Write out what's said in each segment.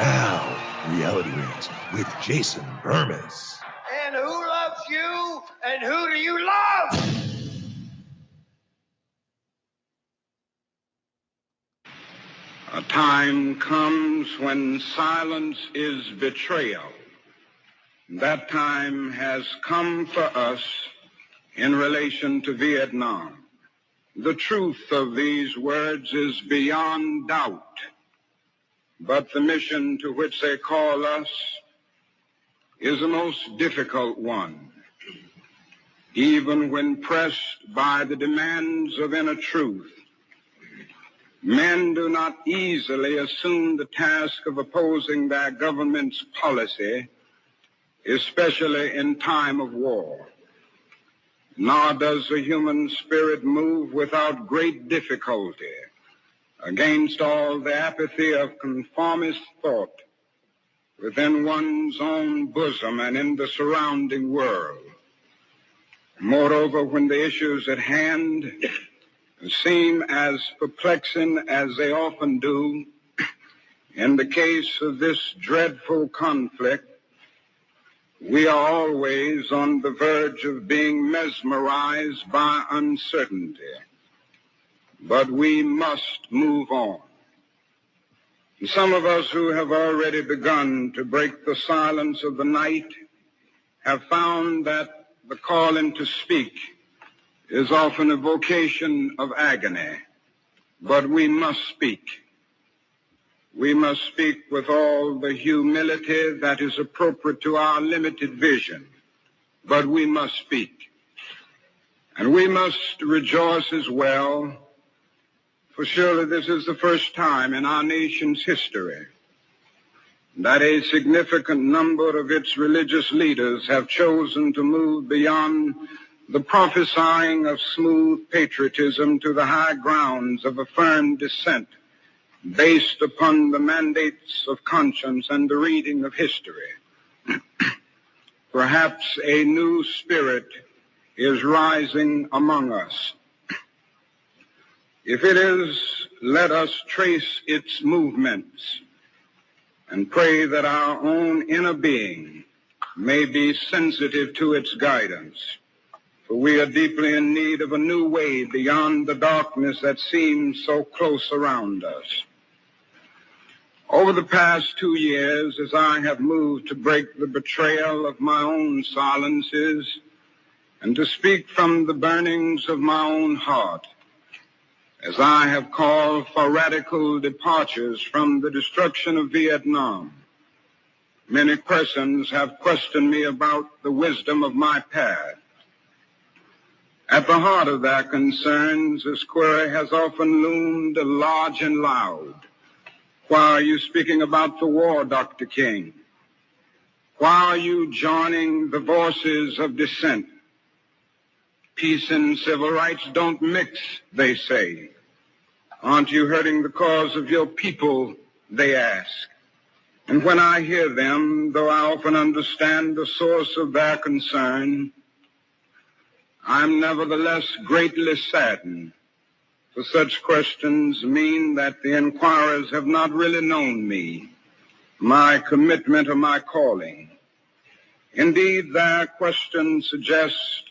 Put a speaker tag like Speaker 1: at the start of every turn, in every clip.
Speaker 1: Now, Reality Rings with Jason Bermas.
Speaker 2: And who loves you? And who do you love?
Speaker 3: A time comes when silence is betrayal. That time has come for us in relation to Vietnam. The truth of these words is beyond doubt. But the mission to which they call us is a most difficult one. Even when pressed by the demands of inner truth, men do not easily assume the task of opposing their government's policy, especially in time of war. Nor does the human spirit move without great difficulty against all the apathy of conformist thought within one's own bosom and in the surrounding world. Moreover, when the issues at hand seem as perplexing as they often do, in the case of this dreadful conflict, we are always on the verge of being mesmerized by uncertainty. But we must move on. Some of us who have already begun to break the silence of the night have found that the calling to speak is often a vocation of agony. But we must speak. We must speak with all the humility that is appropriate to our limited vision. But we must speak. And we must rejoice as well, for surely this is the first time in our nation's history that a significant number of its religious leaders have chosen to move beyond the prophesying of smooth patriotism to the high grounds of a firm dissent based upon the mandates of conscience and the reading of history. Perhaps a new spirit is rising among us. If it is, let us trace its movements and pray that our own inner being may be sensitive to its guidance. For we are deeply in need of a new way beyond the darkness that seems so close around us. Over the past two years, as I have moved to break the betrayal of my own silences and to speak from the burnings of my own heart, as I have called for radical departures from the destruction of Vietnam, many persons have questioned me about the wisdom of my path. At the heart of their concerns, this query has often loomed large and loud. Why are you speaking about the war, Dr. King? Why are you joining the voices of dissent? Peace and civil rights don't mix, they say. Aren't you hurting the cause of your people, they ask. And when I hear them, though I often understand the source of their concern, I'm nevertheless greatly saddened. For such questions mean that the inquirers have not really known me, my commitment or my calling. Indeed, their questions suggest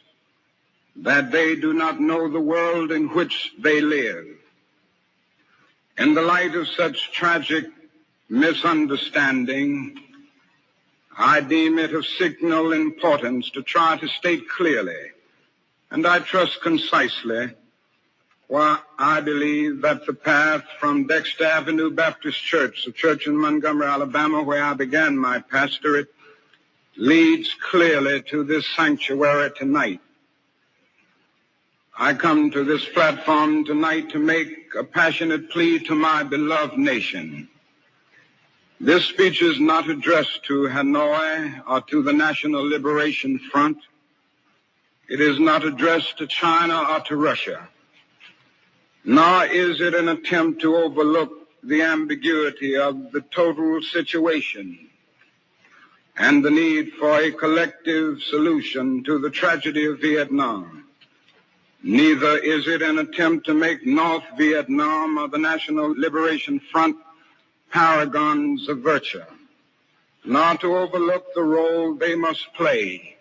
Speaker 3: that they do not know the world in which they live. In the light of such tragic misunderstanding, I deem it of signal importance to try to state clearly, and I trust concisely, why I believe that the path from Dexter Avenue Baptist Church, the church in Montgomery, Alabama, where I began my pastorate, leads clearly to this sanctuary tonight. I come to this platform tonight to make a passionate plea to my beloved nation. This speech is not addressed to Hanoi or to the National Liberation Front. It is not addressed to China or to Russia. Nor is it an attempt to overlook the ambiguity of the total situation and the need for a collective solution to the tragedy of Vietnam. Neither is it an attempt to make North Vietnam or the National Liberation Front paragons of virtue, nor to overlook the role they must play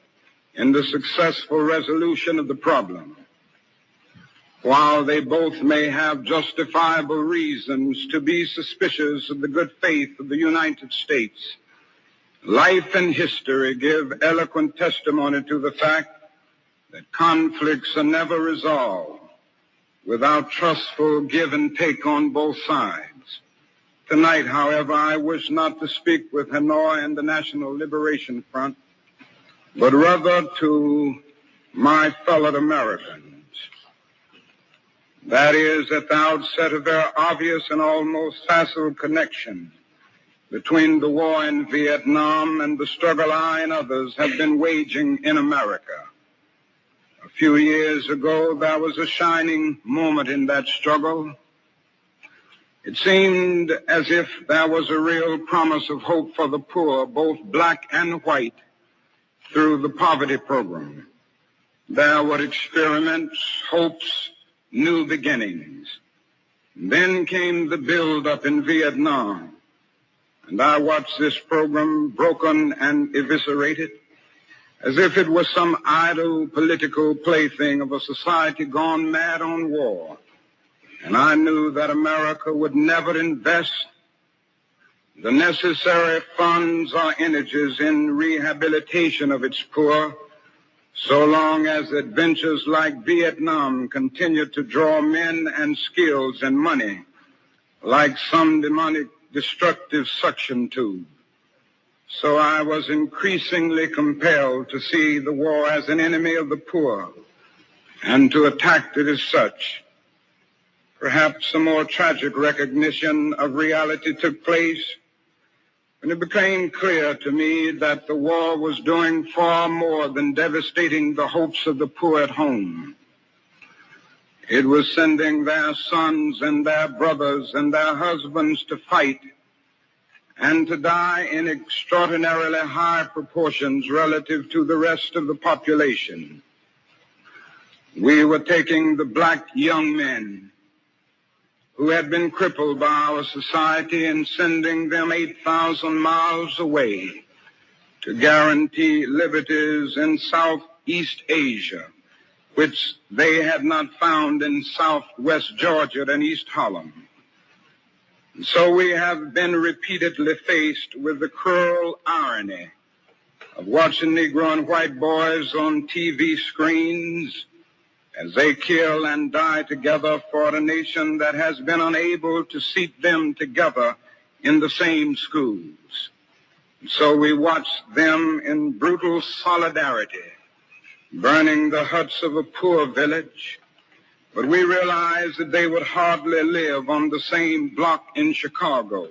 Speaker 3: in the successful resolution of the problem. While they both may have justifiable reasons to be suspicious of the good faith of the United States, life and history give eloquent testimony to the fact that conflicts are never resolved without trustful give and take on both sides. Tonight, however, I wish not to speak with Hanoi and the National Liberation Front, but rather to my fellow Americans. That is, at the outset of their obvious and almost facile connection between the war in Vietnam and the struggle I and others have been waging in America. A few years ago, there was a shining moment in that struggle. It seemed as if there was a real promise of hope for the poor, both black and white, through the poverty program. There were experiments, hopes, new beginnings. Then came the build-up in Vietnam, and I watched this program broken and eviscerated as if it were some idle political plaything of a society gone mad on war. And I knew that America would never invest the necessary funds or energies in rehabilitation of its poor so long as adventures like Vietnam continued to draw men and skills and money like some demonic destructive suction tube. So I was increasingly compelled to see the war as an enemy of the poor and to attack it as such. Perhaps a more tragic recognition of reality took place when it became clear to me that the war was doing far more than devastating the hopes of the poor at home. It was sending their sons and their brothers and their husbands to fight and to die in extraordinarily high proportions relative to the rest of the population. We were taking the black young men who had been crippled by our society and sending them 8,000 miles away to guarantee liberties in Southeast Asia, which they had not found in Southwest Georgia and East Harlem. So we have been repeatedly faced with the cruel irony of watching Negro and white boys on TV screens as they kill and die together for a nation that has been unable to seat them together in the same schools. So we watch them in brutal solidarity, burning the huts of a poor village, but we realized that they would hardly live on the same block in Chicago.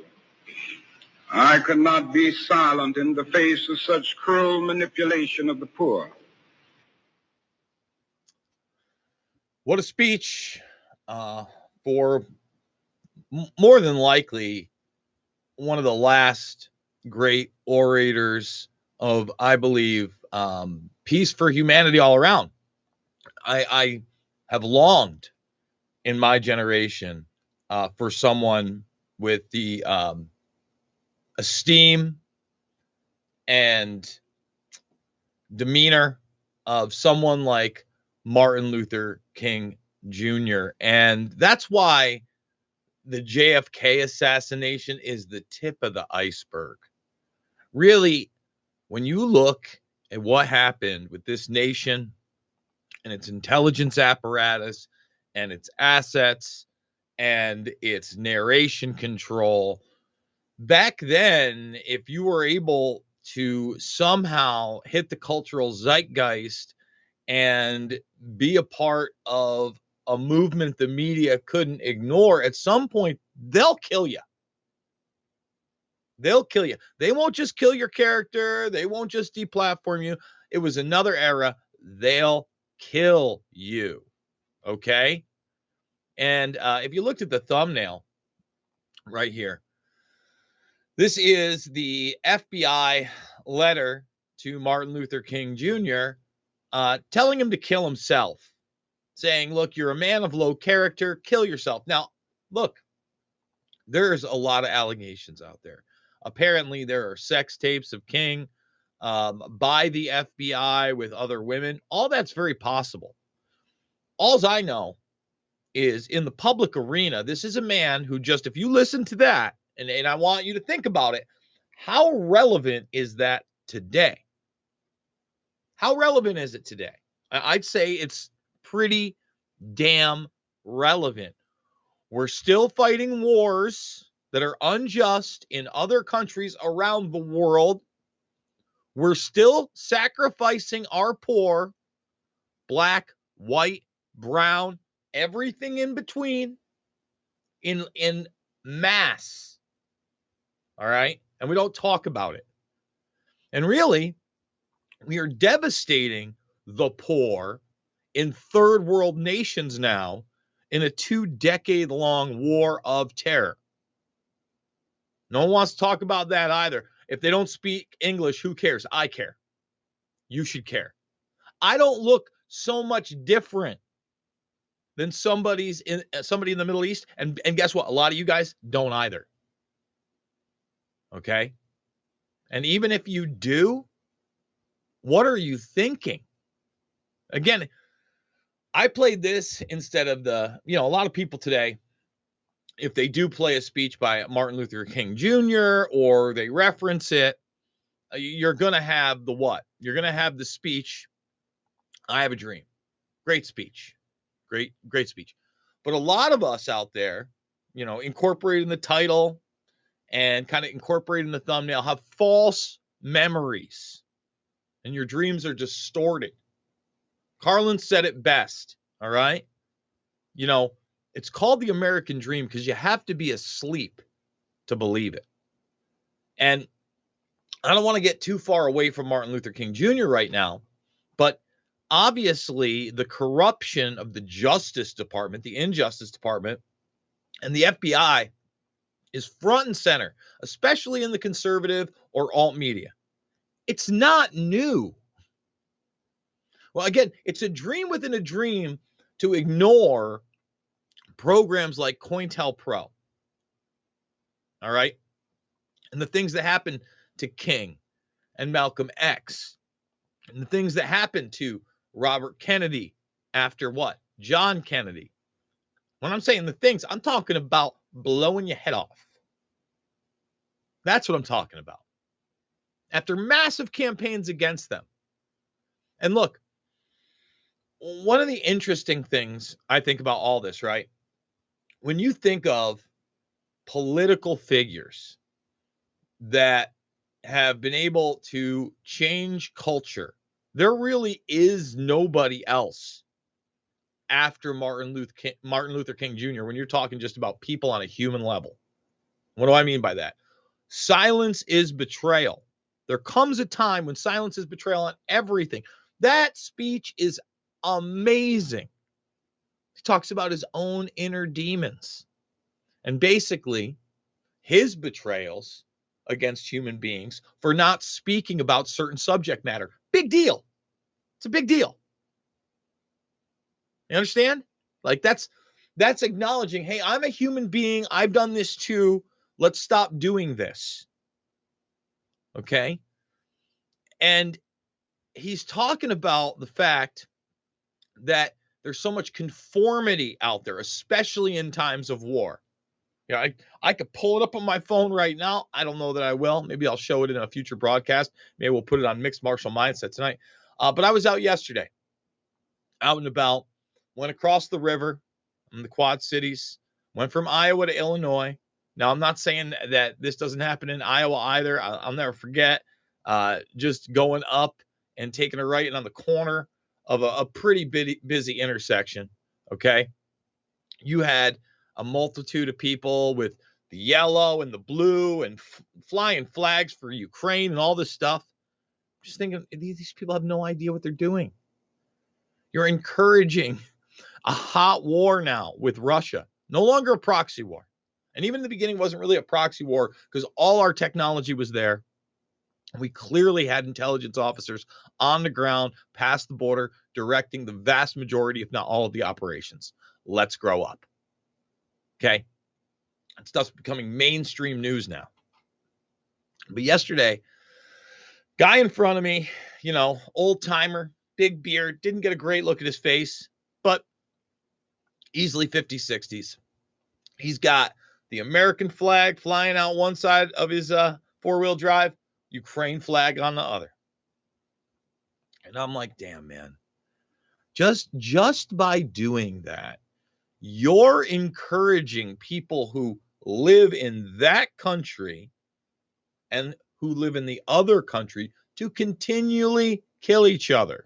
Speaker 3: I could not be silent in the face of such cruel manipulation of the poor.
Speaker 4: What a speech uh, for m- more than likely one of the last great orators of, I believe, um, peace for humanity all around. I, I have longed in my generation uh, for someone with the um, esteem and demeanor of someone like Martin Luther King Jr. And that's why the JFK assassination is the tip of the iceberg. Really, when you look at what happened with this nation and its intelligence apparatus and its assets and its narration control, back then, if you were able to somehow hit the cultural zeitgeist and be a part of a movement the media couldn't ignore, at some point they'll kill you. They'll kill you. They won't just kill your character, they won't just deplatform you. It was another era. They'll kill you. Okay. And uh, if you looked at the thumbnail right here, this is the FBI letter to Martin Luther King Jr. Uh, telling him to kill himself, saying, Look, you're a man of low character, kill yourself. Now, look, there's a lot of allegations out there. Apparently, there are sex tapes of King um, by the FBI with other women. All that's very possible. Alls I know is in the public arena, this is a man who just, if you listen to that, and, and I want you to think about it, how relevant is that today? How relevant is it today? I'd say it's pretty damn relevant. We're still fighting wars that are unjust in other countries around the world. We're still sacrificing our poor, black, white, brown, everything in between in in mass. All right? And we don't talk about it. And really, we are devastating the poor in third world nations now in a two decade long war of terror. No one wants to talk about that either. If they don't speak English, who cares? I care. You should care. I don't look so much different than somebody's in uh, somebody in the Middle East and and guess what? A lot of you guys don't either. Okay? And even if you do, what are you thinking? Again, I played this instead of the, you know, a lot of people today if they do play a speech by Martin Luther King Jr. or they reference it, uh, you're going to have the what? You're going to have the speech, I have a dream. Great speech. Great, great speech. But a lot of us out there, you know, incorporating the title and kind of incorporating the thumbnail have false memories and your dreams are distorted. Carlin said it best. All right. You know, it's called the American dream because you have to be asleep to believe it. And I don't want to get too far away from Martin Luther King Jr. right now, but obviously the corruption of the Justice Department, the Injustice Department, and the FBI is front and center, especially in the conservative or alt media. It's not new. Well, again, it's a dream within a dream to ignore programs like COINTELPRO. All right. And the things that happened to King and Malcolm X, and the things that happened to Robert Kennedy after what? John Kennedy. When I'm saying the things, I'm talking about blowing your head off. That's what I'm talking about. After massive campaigns against them. And look, one of the interesting things I think about all this, right? When you think of political figures that have been able to change culture, there really is nobody else after Martin Luther King, Martin Luther King Jr. when you're talking just about people on a human level. What do I mean by that? Silence is betrayal. There comes a time when silence is betrayal on everything. That speech is amazing. He talks about his own inner demons. And basically, his betrayals against human beings for not speaking about certain subject matter. Big deal. It's a big deal. You understand? Like that's that's acknowledging, hey, I'm a human being. I've done this too. Let's stop doing this. Okay? And he's talking about the fact that there's so much conformity out there, especially in times of war. Yeah, I, I could pull it up on my phone right now. I don't know that I will. Maybe I'll show it in a future broadcast. Maybe we'll put it on Mixed Martial Mindset tonight. Uh, but I was out yesterday, out and about, went across the river in the Quad Cities, went from Iowa to Illinois. Now, I'm not saying that this doesn't happen in Iowa either. I'll, I'll never forget uh, just going up and taking a right and on the corner of a, a pretty busy, busy intersection. Okay. You had a multitude of people with the yellow and the blue and f- flying flags for Ukraine and all this stuff. Just thinking these, these people have no idea what they're doing. You're encouraging a hot war now with Russia, no longer a proxy war. And even in the beginning, wasn't really a proxy war because all our technology was there. We clearly had intelligence officers on the ground, past the border, directing the vast majority, if not all, of the operations. Let's grow up. Okay. That stuff's becoming mainstream news now. But yesterday, guy in front of me, you know, old timer, big beard, didn't get a great look at his face, but easily 50s, 60s. He's got the American flag flying out one side of his uh, four wheel drive, Ukraine flag on the other. And I'm like, damn, man. Just just by doing that, you're encouraging people who live in that country and who live in the other country to continually kill each other.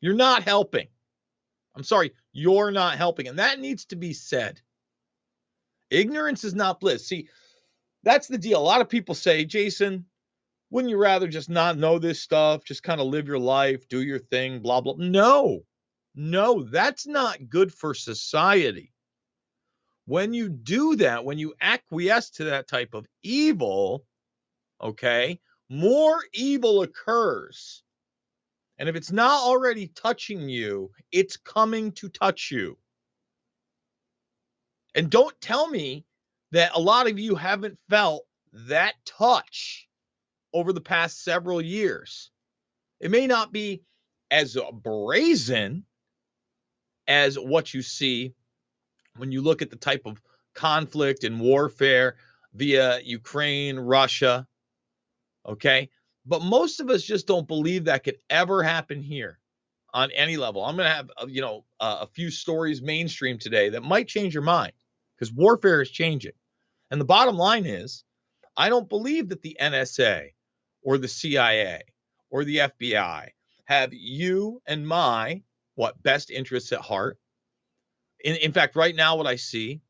Speaker 4: You're not helping. I'm sorry, you're not helping. And that needs to be said. Ignorance is not bliss. See, that's the deal. A lot of people say, Jason, wouldn't you rather just not know this stuff, just kind of live your life, do your thing, blah, blah? No, no, that's not good for society. When you do that, when you acquiesce to that type of evil, okay, more evil occurs. And if it's not already touching you, it's coming to touch you. And don't tell me that a lot of you haven't felt that touch over the past several years. It may not be as brazen as what you see when you look at the type of conflict and warfare via Ukraine, Russia. Okay. But most of us just don't believe that could ever happen here on any level. I'm going to have, uh, you know, uh, a few stories mainstream today that might change your mind because warfare is changing. And the bottom line is, I don't believe that the NSA or the CIA or the FBI have you and my what best interests at heart. In, in fact, right now, what I see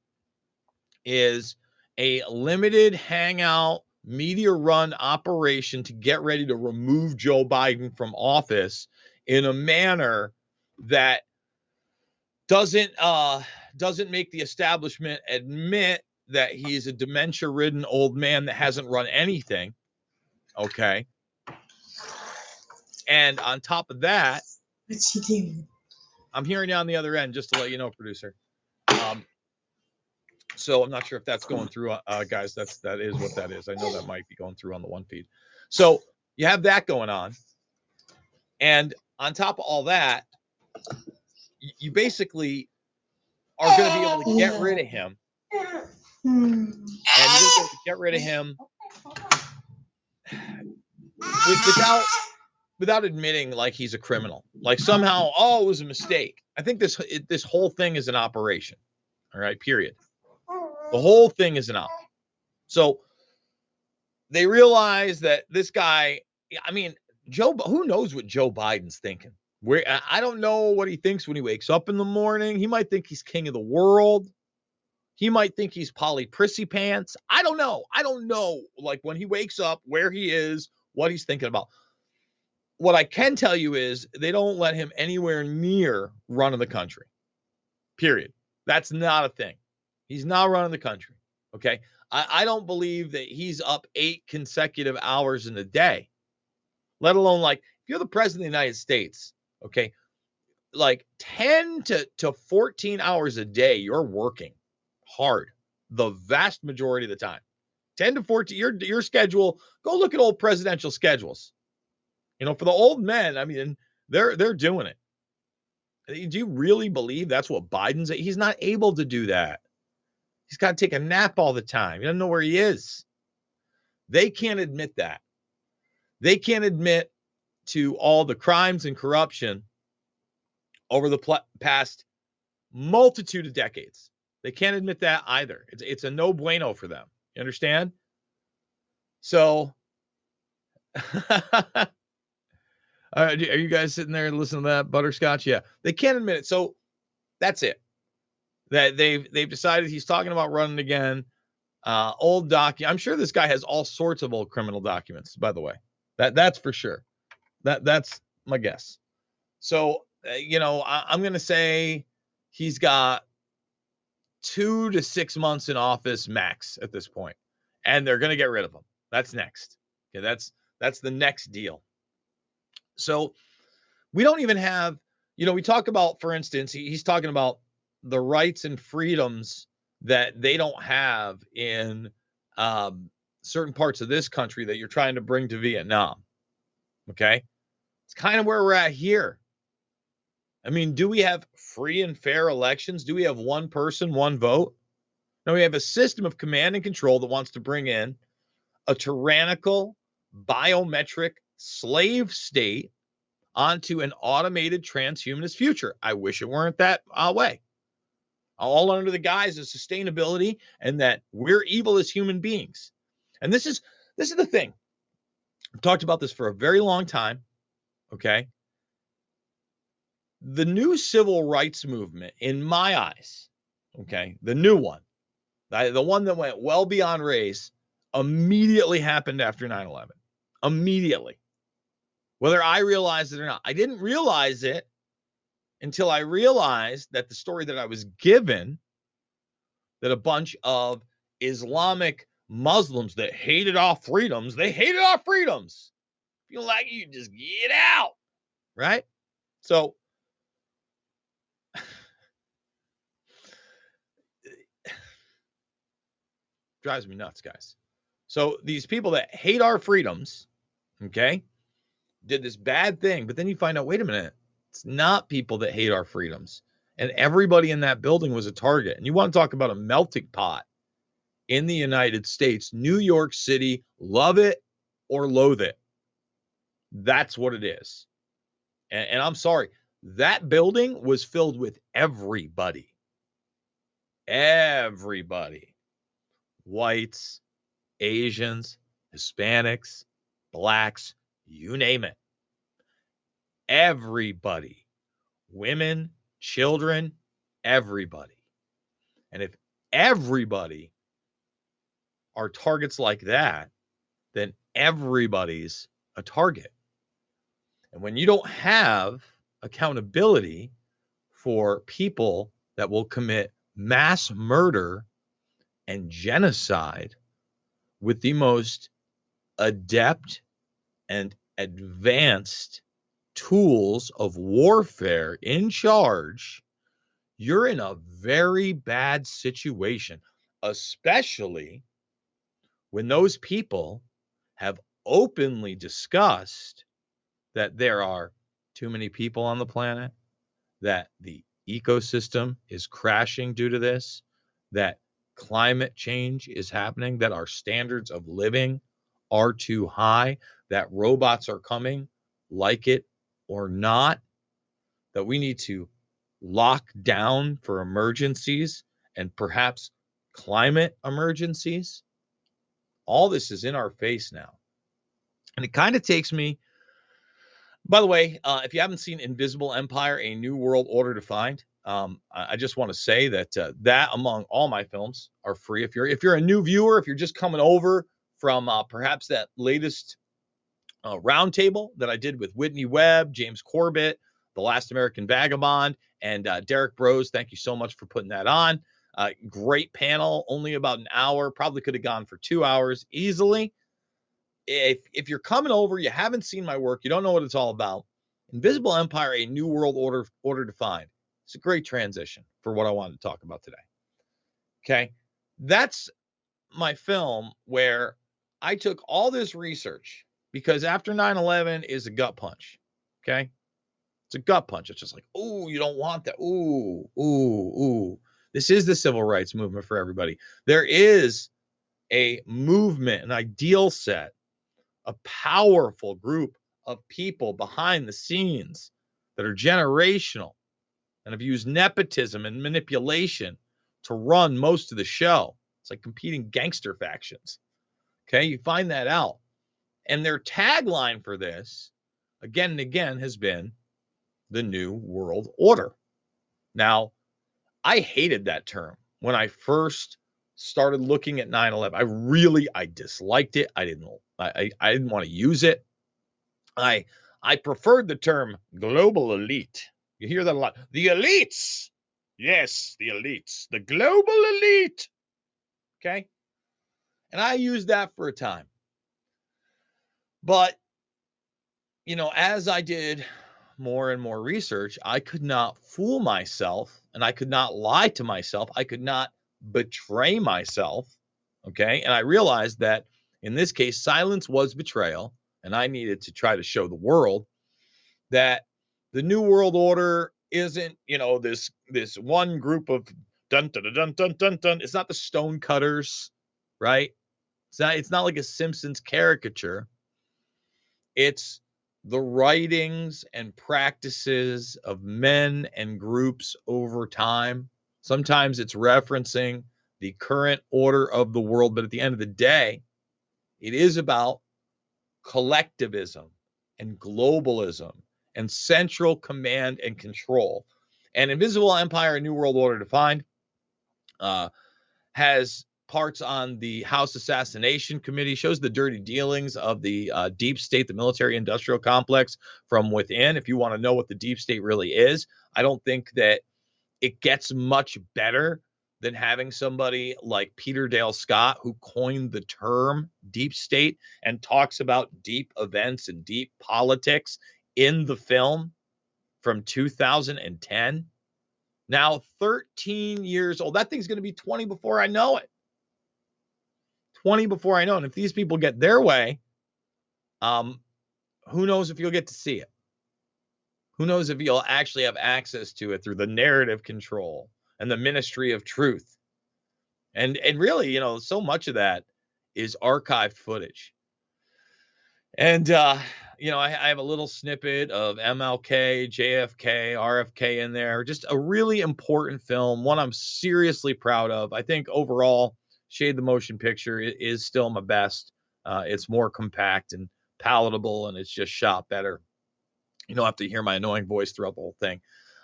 Speaker 4: is a limited hangout media run operation to get ready to remove Joe Biden from office in a manner that doesn't uh doesn't make the establishment admit that he's a dementia ridden old man that hasn't run anything okay? And on top of that
Speaker 5: What's she doing?
Speaker 4: i'm hearing you on the other end just to let you know producer. Um so i'm not sure if that's going through uh, uh guys that's that is what that is. I know that might be going through on the one feed. So you have that going on. And on top of all that you basically are going to be able to get rid of him. And you're going to get rid of him with, without without admitting like he's a criminal. Like somehow oh it was a mistake. I think this it, this whole thing is an operation all right period. The whole thing is an op so they realize that this guy i mean joe who knows what joe biden's thinking where I- don't know what he thinks when he wakes up in the morning he might think he's king of the world he might think he's Polly Prissy Pants. I don't know. I don't know. Like when he wakes up, where he is, what he's thinking about. What I can tell you is they don't let him anywhere near running the country. Period. That's not a thing. He's not running the country. Okay. I, I don't believe that he's up eight consecutive hours in a day, let alone like if you're the president of the United States, okay, like 10 to, to 14 hours a day, you're working hard the vast majority of the time. 10 to 14, your your schedule, go look at old presidential schedules. You know, for the old men, I mean, they're they're doing it. Do you really believe that's what Biden's? He's not able to do that. He's got to take a nap all the time. He doesn't know where he is. They can't admit that. They can't admit to all the crimes and corruption over the pl- past multitude of decades. They can't admit that either. It's, it's a no bueno for them. You understand? So, uh, are you guys sitting there listening to that butterscotch? Yeah, they can't admit it. So that's it that they've they've decided he's talking about running again. Uh, old doc. I'm sure this guy has all sorts of old criminal documents. By the way, that that's for sure. That that's my guess. So uh, you know, I, I'm gonna say he's got two to six months in office max at this point, and they're gonna get rid of him. That's next. Okay, that's that's the next deal. So we don't even have, you know, we talk about, for instance, he, he's talking about the rights and freedoms that they don't have in um, certain parts of this country that you're trying to bring to Vietnam. Okay. It's kind of where we're at here. I mean, do we have free and fair elections? Do we have one person, one vote? No, we have a system of command and control that wants to bring in a tyrannical, biometric slave state onto an automated transhumanist future. I wish it weren't that uh, way all under the guise of sustainability and that we're evil as human beings. And this is this is the thing. I've talked about this for a very long time. Okay. The new civil rights movement, in my eyes, okay, the new one, the one that went well beyond race, immediately happened after 9 11. Immediately. Whether I realized it or not, I didn't realize it until I realized that the story that I was given that a bunch of Islamic Muslims that hated our freedoms, they hated our freedoms. Feel like you just get out, right? So drives me nuts, guys. So these people that hate our freedoms, okay, did this bad thing, but then you find out, wait a minute, it's not people that hate our freedoms. And everybody in that building was a target. And you want to talk about a melting pot in the United States, New York City, love it or loathe it. That's what it is. And, and I'm sorry, that building was filled with everybody. Everybody. Whites, Asians, Hispanics, blacks, you name it everybody women, children, everybody. And if everybody are targets like that, then everybody's a target. And when you don't have accountability for people that will commit mass murder and genocide with the most adept and advanced tools of warfare in charge, you're in a very bad situation, especially when those people have openly discussed that there are too many people on the planet, that the ecosystem is crashing due to this, that climate change is happening, that our standards of living are too high, that robots are coming, like it or not, that we need to lock down for emergencies and perhaps climate emergencies. All this is in our face now. And it kind of takes me, by the way, uh, if you haven't seen Invisible Empire, A New World Order Defined, um, I, I just want to say that uh, that among all my films are free. If you're if you're a new viewer, if you're just coming over from uh, perhaps that latest uh, roundtable that I did with Whitney Webb, James Corbett, The Last American Vagabond, and uh, Derrick Broze. Thank you so much for putting that on. Uh, great panel, only about an hour. Probably could have gone for two hours easily. If if you're coming over, you haven't seen my work, you don't know what it's all about. Invisible Empire: A New World Order Order Defined. It's a great transition for what I wanted to talk about today. Okay, that's my film where I took all this research because after 9/11 is a gut punch. Okay, it's a gut punch. It's just like, oh, you don't want that. Ooh, ooh, ooh. This is the civil rights movement for everybody. There is a movement, an ideal set, a powerful group of people behind the scenes that are generational and have used nepotism and manipulation to run most of the show. It's like competing gangster factions. Okay, you find that out. And their tagline for this, again and again, has been the New World Order. Now, I hated that term when I first started looking at 9/11. I really I disliked it. I didn't I I, I didn't want to use it. I I preferred the term global elite. You hear that a lot. The elites. Yes, the elites. The global elite. Okay? And I used that for a time. But you know, as I did more and more research, I could not fool myself and I could not lie to myself. I could not betray myself. Okay. And I realized that in this case, silence was betrayal. And I needed to try to show the world that the New World Order isn't, you know, this this one group of dun dun dun dun dun dun. It's not the stone cutters, right? It's not, it's not like a Simpsons caricature. It's the writings and practices of men and groups over time. Sometimes it's referencing the current order of the world, but at the end of the day, it is about collectivism and globalism and central command and control. And Invisible Empire, New World Order Defined, uh, has parts on the House Assassination Committee, shows the dirty dealings of the uh, deep state, the military industrial complex from within. If you want to know what the deep state really is, I don't think that it gets much better than having somebody like Peter Dale Scott, who coined the term deep state and talks about deep events and deep politics in the film from 2010. Now 13 years old. That thing's going to be 20 before I know it. 20 before I know. And if these people get their way, um, who knows if you'll get to see it? Who knows if you'll actually have access to it through the narrative control and the ministry of truth? And and really, you know, so much of that is archived footage. And uh, you know, I, I have a little snippet of MLK, JFK, RFK in there. Just a really important film, one I'm seriously proud of. I think overall, Shade the Motion Picture is still my best. Uh, it's more compact and palatable, and it's just shot better. You don't have to hear my annoying voice throughout the whole thing.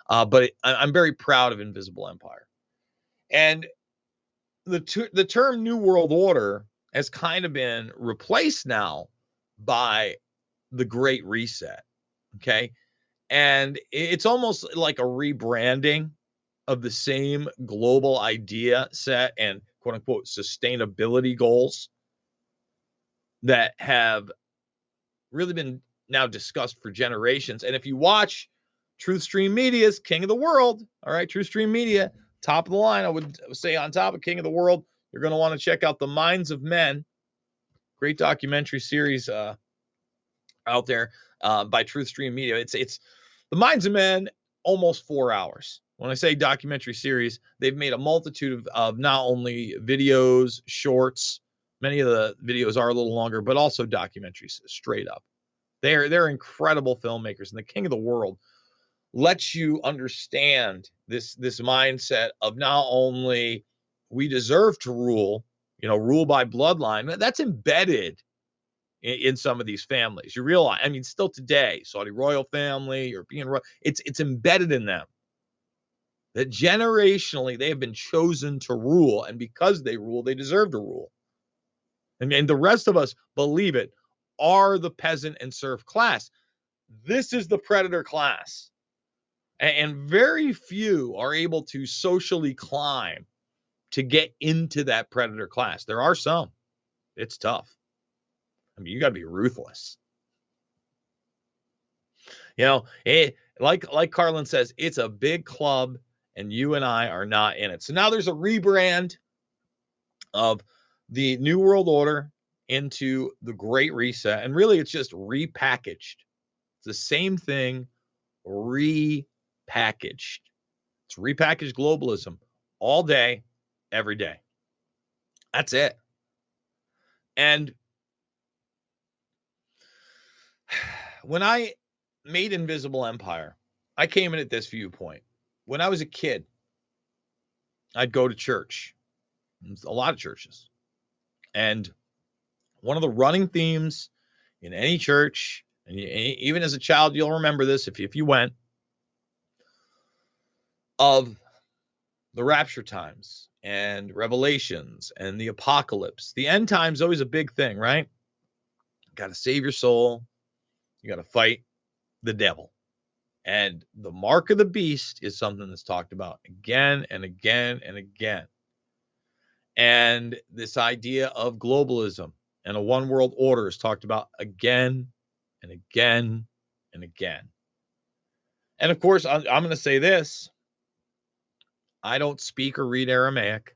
Speaker 4: Uh, but it, I, I'm very proud of Invisible Empire. And the t- the term New World Order has kind of been replaced now by the Great Reset. Okay. And it's almost like a rebranding of the same global idea set and quote unquote sustainability goals that have really been now discussed for generations. And if you watch Truth Stream Media's King of the World, all right, Truth Stream Media, top of the line, I would say on top of King of the World, you're going to want to check out The Minds of Men. Great documentary series uh, out there uh, by Truth Stream Media. It's it's The Minds of Men, almost four hours. When I say documentary series, they've made a multitude of, of not only videos, shorts, many of the videos are a little longer, but also documentaries straight up. They're they're incredible filmmakers, and the King of the World lets you understand this this mindset of not only we deserve to rule, you know, rule by bloodline. That's embedded in, in some of these families. You realize, I mean, still today, Saudi royal family, European royal, it's it's embedded in them that generationally they have been chosen to rule, and because they rule, they deserve to rule. And, and the rest of us believe it are the peasant and serf class. This is the predator class. And, and very few are able to socially climb to get into that predator class. There are some. It's tough. I mean, you got to be ruthless. You know, it, like like Carlin says, it's a big club, and you and I are not in it. So now there's a rebrand of the New World Order into the Great Reset, and really, it's just repackaged. It's the same thing, repackaged. It's repackaged globalism all day, every day. That's it. And when I made Invisible Empire, I came in at this viewpoint. When I was a kid, I'd go to church, mm, a lot of churches. And one of the running themes in any church, and even as a child, you'll remember this if, if you went, of the rapture times and revelations and the apocalypse. The end times always a big thing, right? You Got to save your soul. You got to fight the devil. And the mark of the beast is something that's talked about again and again and again. And this idea of globalism and a one world order is talked about again and again and again. And of course, I'm, I'm going to say this I don't speak or read Aramaic.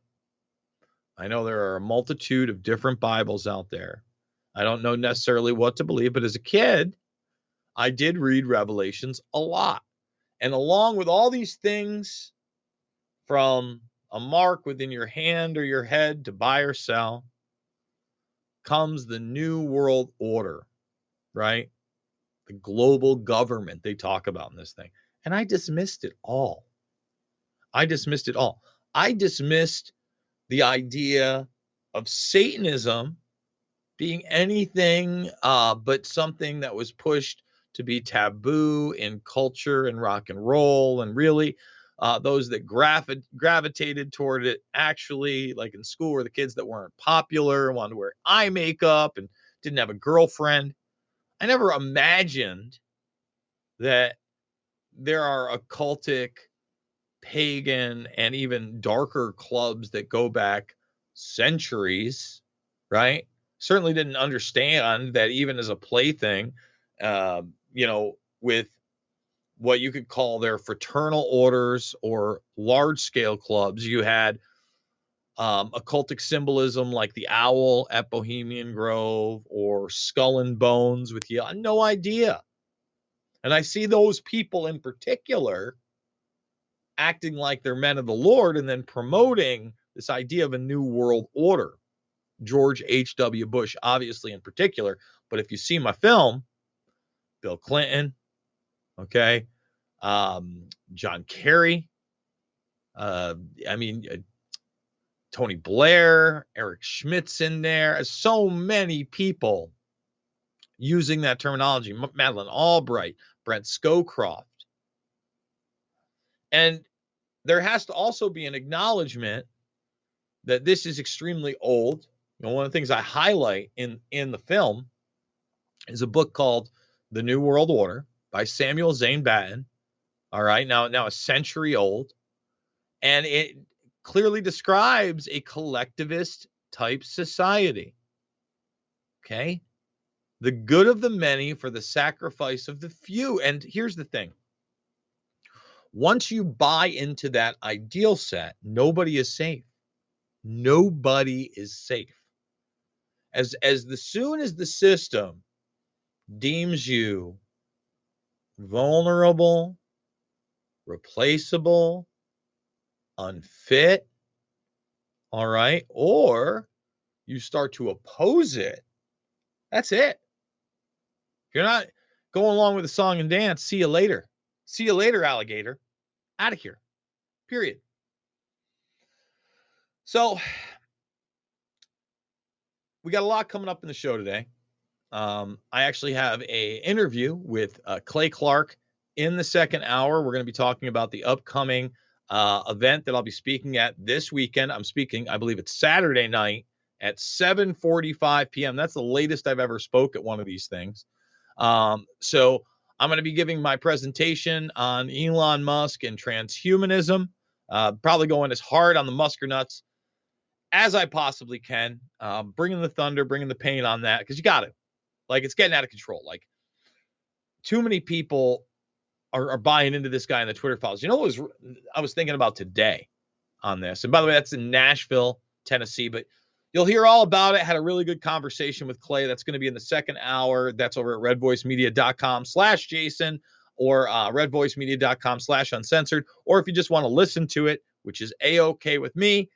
Speaker 4: I know there are a multitude of different Bibles out there. I don't know necessarily what to believe, but as a kid, I did read Revelations a lot. And along with all these things from a mark within your hand or your head to buy or sell comes the new world order, right? The global government they talk about in this thing. And I dismissed it all. I dismissed it all. I dismissed the idea of Satanism being anything uh, but something that was pushed to be taboo in culture and rock and roll and really uh, those that gravi- gravitated toward it actually like in school were the kids that weren't popular and wanted to wear eye makeup and didn't have a girlfriend. I never imagined that there are occultic pagan and even darker clubs that go back centuries right? Certainly didn't understand that even as a plaything uh, you know, with what you could call their fraternal orders or large scale clubs. You had um, occultic symbolism like the owl at Bohemian Grove or skull and bones with you. No idea. And I see those people in particular acting like they're men of the Lord and then promoting this idea of a new world order. George H.W. Bush, obviously, in particular. But if you see my film, Bill Clinton, okay, um, John Kerry. Uh, I mean, uh, Tony Blair, Eric Schmidt's in there. So many people using that terminology. M- Madeleine Albright, Brent Scowcroft. And there has to also be an acknowledgement that this is extremely old. You know, one of the things I highlight in in the film is a book called the New World Order by Samuel Zane Batten. All right, now now a century old, and it clearly describes a collectivist type society. Okay, the good of the many for the sacrifice of the few. And here's the thing: once you buy into that ideal set, nobody is safe. Nobody is safe. As as the soon as the system deems you vulnerable, replaceable, unfit, all right, or you start to oppose it, that's it. You're not going along with the song and dance, see you later. See you later, alligator. Out of here. Period. So, we got a lot coming up in the show today. Um, I actually have a interview with uh, Clay Clark in the second hour. We're going to be talking about the upcoming uh, event that I'll be speaking at this weekend. I'm speaking, I believe it's Saturday night at 7:45 p.m. That's the latest I've ever spoke at one of these things. Um, so I'm going to be giving my presentation on Elon Musk and transhumanism. Uh, probably going as hard on the Muskernuts as I possibly can, um, bringing the thunder, bringing the pain on that because you got it. Like it's getting out of control. Like too many people are, are buying into this guy in the Twitter files. You know what was I was thinking about today on this, and by the way, that's in Nashville, Tennessee, but you'll hear all about it. Had a really good conversation with Clay. That's going to be in the second hour. That's over at redvoicemedia.com slash Jason or uh, redvoicemedia.com slash uncensored. Or if you just want to listen to it, which is a-okay with me,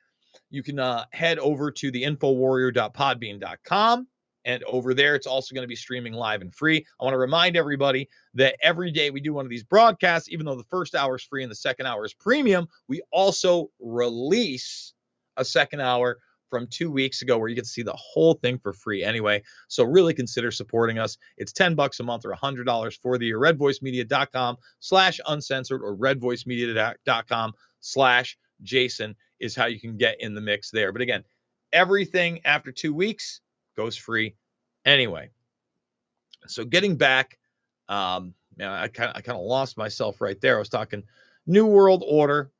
Speaker 4: you can uh, head over to the infowarrior.podbean.com. And over there, it's also going to be streaming live and free. I want to remind everybody that every day we do one of these broadcasts, even though the first hour is free and the second hour is premium, we also release a second hour from two weeks ago where you to see the whole thing for free anyway. So really consider supporting us. It's 10 bucks a month or $100 for the year. Redvoicemedia.com slash uncensored or redvoicemedia.com slash Jason is how you can get in the mix there. But again, everything after two weeks goes free anyway. So getting back, um, I kind of I kind of lost myself right there. I was talking New World Order,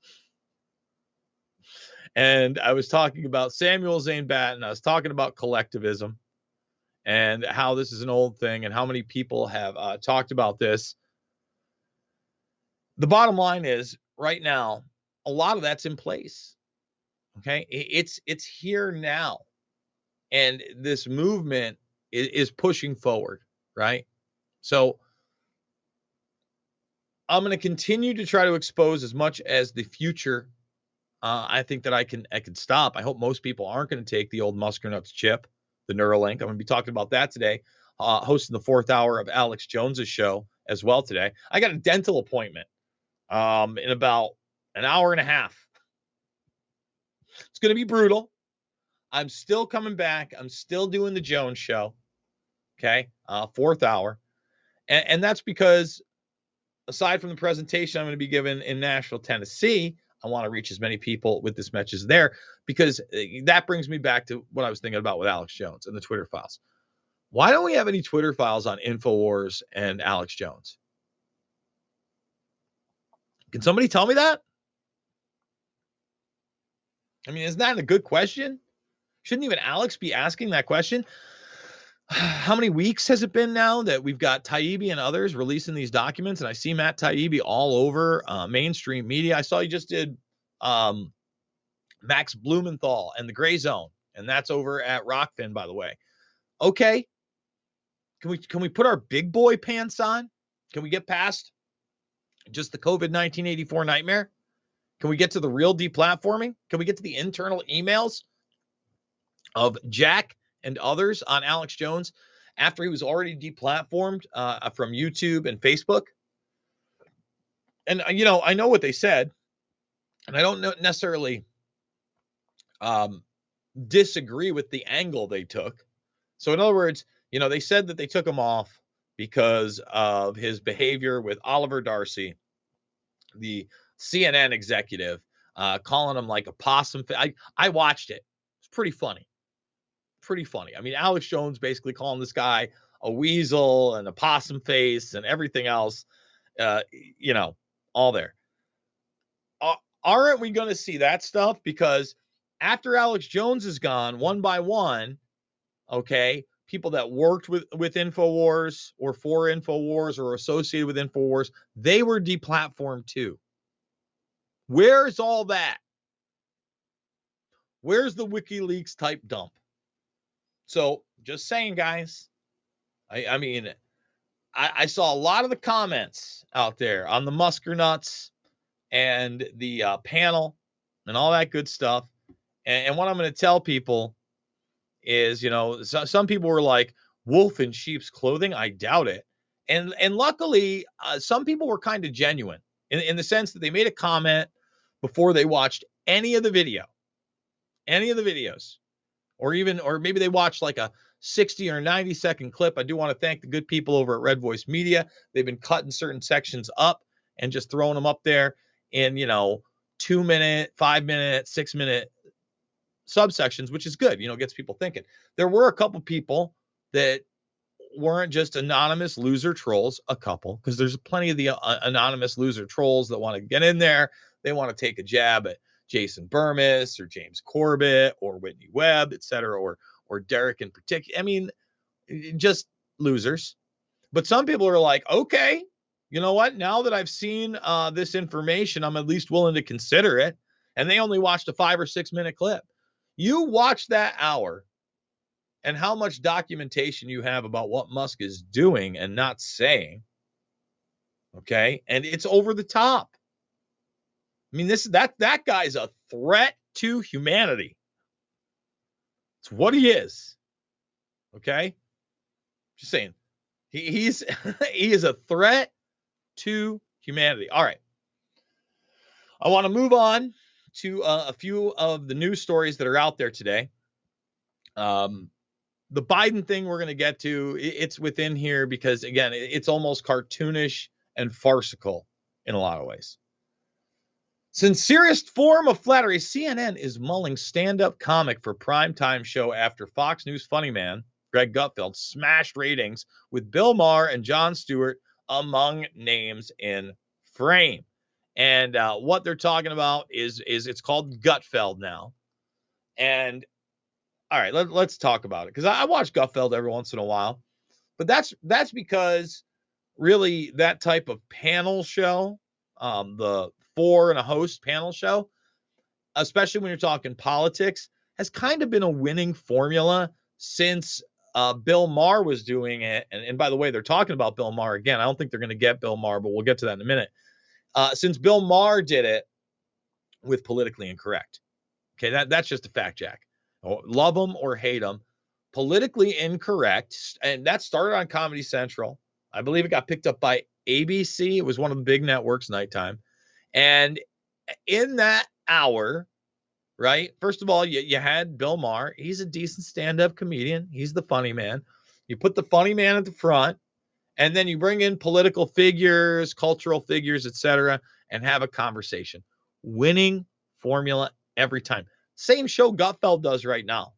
Speaker 4: and I was talking about Samuel Zane Batten. I was talking about collectivism and how this is an old thing and how many people have uh, talked about this. The bottom line is, right now, a lot of that's in place. Okay, it's it's here now and this movement is, is pushing forward, right? So I'm going to continue to try to expose as much as the future. Uh, I think that I can I can stop. I hope most people aren't going to take the old Muskernuts chip, the Neuralink. I'm going to be talking about that today. Uh, hosting the fourth hour of Alex Jones's show as well today. I got a dental appointment um, in about an hour and a half. It's going to be brutal. I'm still coming back. I'm still doing the Jones show. Okay. Uh, fourth hour. And, and that's because aside from the presentation I'm going to be given in Nashville, Tennessee, I want to reach as many people with this message there because eh, that brings me back to what I was thinking about with Alex Jones and the Twitter files. Why don't we have any Twitter files on InfoWars and Alex Jones? Can somebody tell me that? I mean, isn't that a good question? Shouldn't even Alex be asking that question? How many weeks has it been now that we've got Taibbi and others releasing these documents? And I see Matt Taibbi all over uh, mainstream media. I saw you just did um, Max Blumenthal and the Gray Zone, and that's over at Rokfin, by the way. Okay, can we can we put our big boy pants on? Can we get past just the COVID 1984 nightmare? Can we get to the real deplatforming? Can we get to the internal emails of Jack and others on Alex Jones after he was already deplatformed uh, from YouTube and Facebook. And uh, you know, I know what they said, and I don't necessarily um, disagree with the angle they took. So, in other words, you know, they said that they took him off because of his behavior with Oliver Darcy, the CNN executive, uh, calling him like a possum. I I watched it. It's pretty funny pretty funny. I mean, Alex Jones basically calling this guy a weasel and a possum face and everything else, uh, you know, all there. Uh, aren't we going to see that stuff? Because after Alex Jones is gone, one by one, okay, people that worked with with Infowars or for Infowars or associated with Infowars, they were deplatformed too. Where's all that? Where's the WikiLeaks type dump? So just saying, guys. I, I mean, I, I, saw a lot of the comments out there on the Musker nuts and the uh, panel and all that good stuff. And, and what I'm going to tell people is, you know, so, some people were like, "Wolf in sheep's clothing." I doubt it. And and luckily, uh, some people were kind of genuine in, in the sense that they made a comment before they watched any of the video, any of the videos or even or maybe they watch like a 60 or 90 second clip. I do want to thank the good people over at Red Voice Media. They've been cutting certain sections up and just throwing them up there in, you know, two minute, five minute, six minute subsections, which is good, you know, gets people thinking. There were a couple people that weren't just anonymous loser trolls, a couple, because there's plenty of the uh, anonymous loser trolls that want to get in there. They want to take a jab at Jason Bermas or James Corbett or Whitney Webb, et cetera, or or Derrick in particular. I mean, just losers. But some people are like, okay, you know what? Now that I've seen uh, this information, I'm at least willing to consider it. And they only watched a five or six minute clip. You watch that hour and how much documentation you have about what Musk is doing and not saying. Okay. And it's over the top. I mean, this that that guy's a threat to humanity. It's what he is. Okay. Just saying. He, he's he is a threat to humanity. All right. I want to move on to uh, a few of the news stories that are out there today. Um, the Biden thing we're going to get to, it's within here because, again, it's almost cartoonish and farcical in a lot of ways. Sincerest form of flattery, CNN is mulling stand up comic for primetime show after Fox News funny man, Greg Gutfeld, smashed ratings with Bill Maher and Jon Stewart among names in frame. And uh, what they're talking about is is it's called Gutfeld now. And all right, let, let's talk about it because I, I watch Gutfeld every once in a while, but that's that's because really that type of panel show, um, the four and a host panel show, especially when you're talking politics, has kind of been a winning formula since uh, Bill Maher was doing it. And, and by the way, they're talking about Bill Maher again. I don't think they're going to get Bill Maher, but we'll get to that in a minute. Uh, since Bill Maher did it with politically incorrect. Okay, that, that's just a fact, Jack. Oh, love them or hate them. Politically incorrect. And that started on Comedy Central. I believe it got picked up by ABC. It was one of the big networks, nighttime. And in that hour, right? First of all, you, you had Bill Maher. He's a decent stand up comedian, he's the funny man. You put the funny man at the front, and then you bring in political figures, cultural figures, etc., and have a conversation. Winning formula every time. Same show Gutfeld does right now.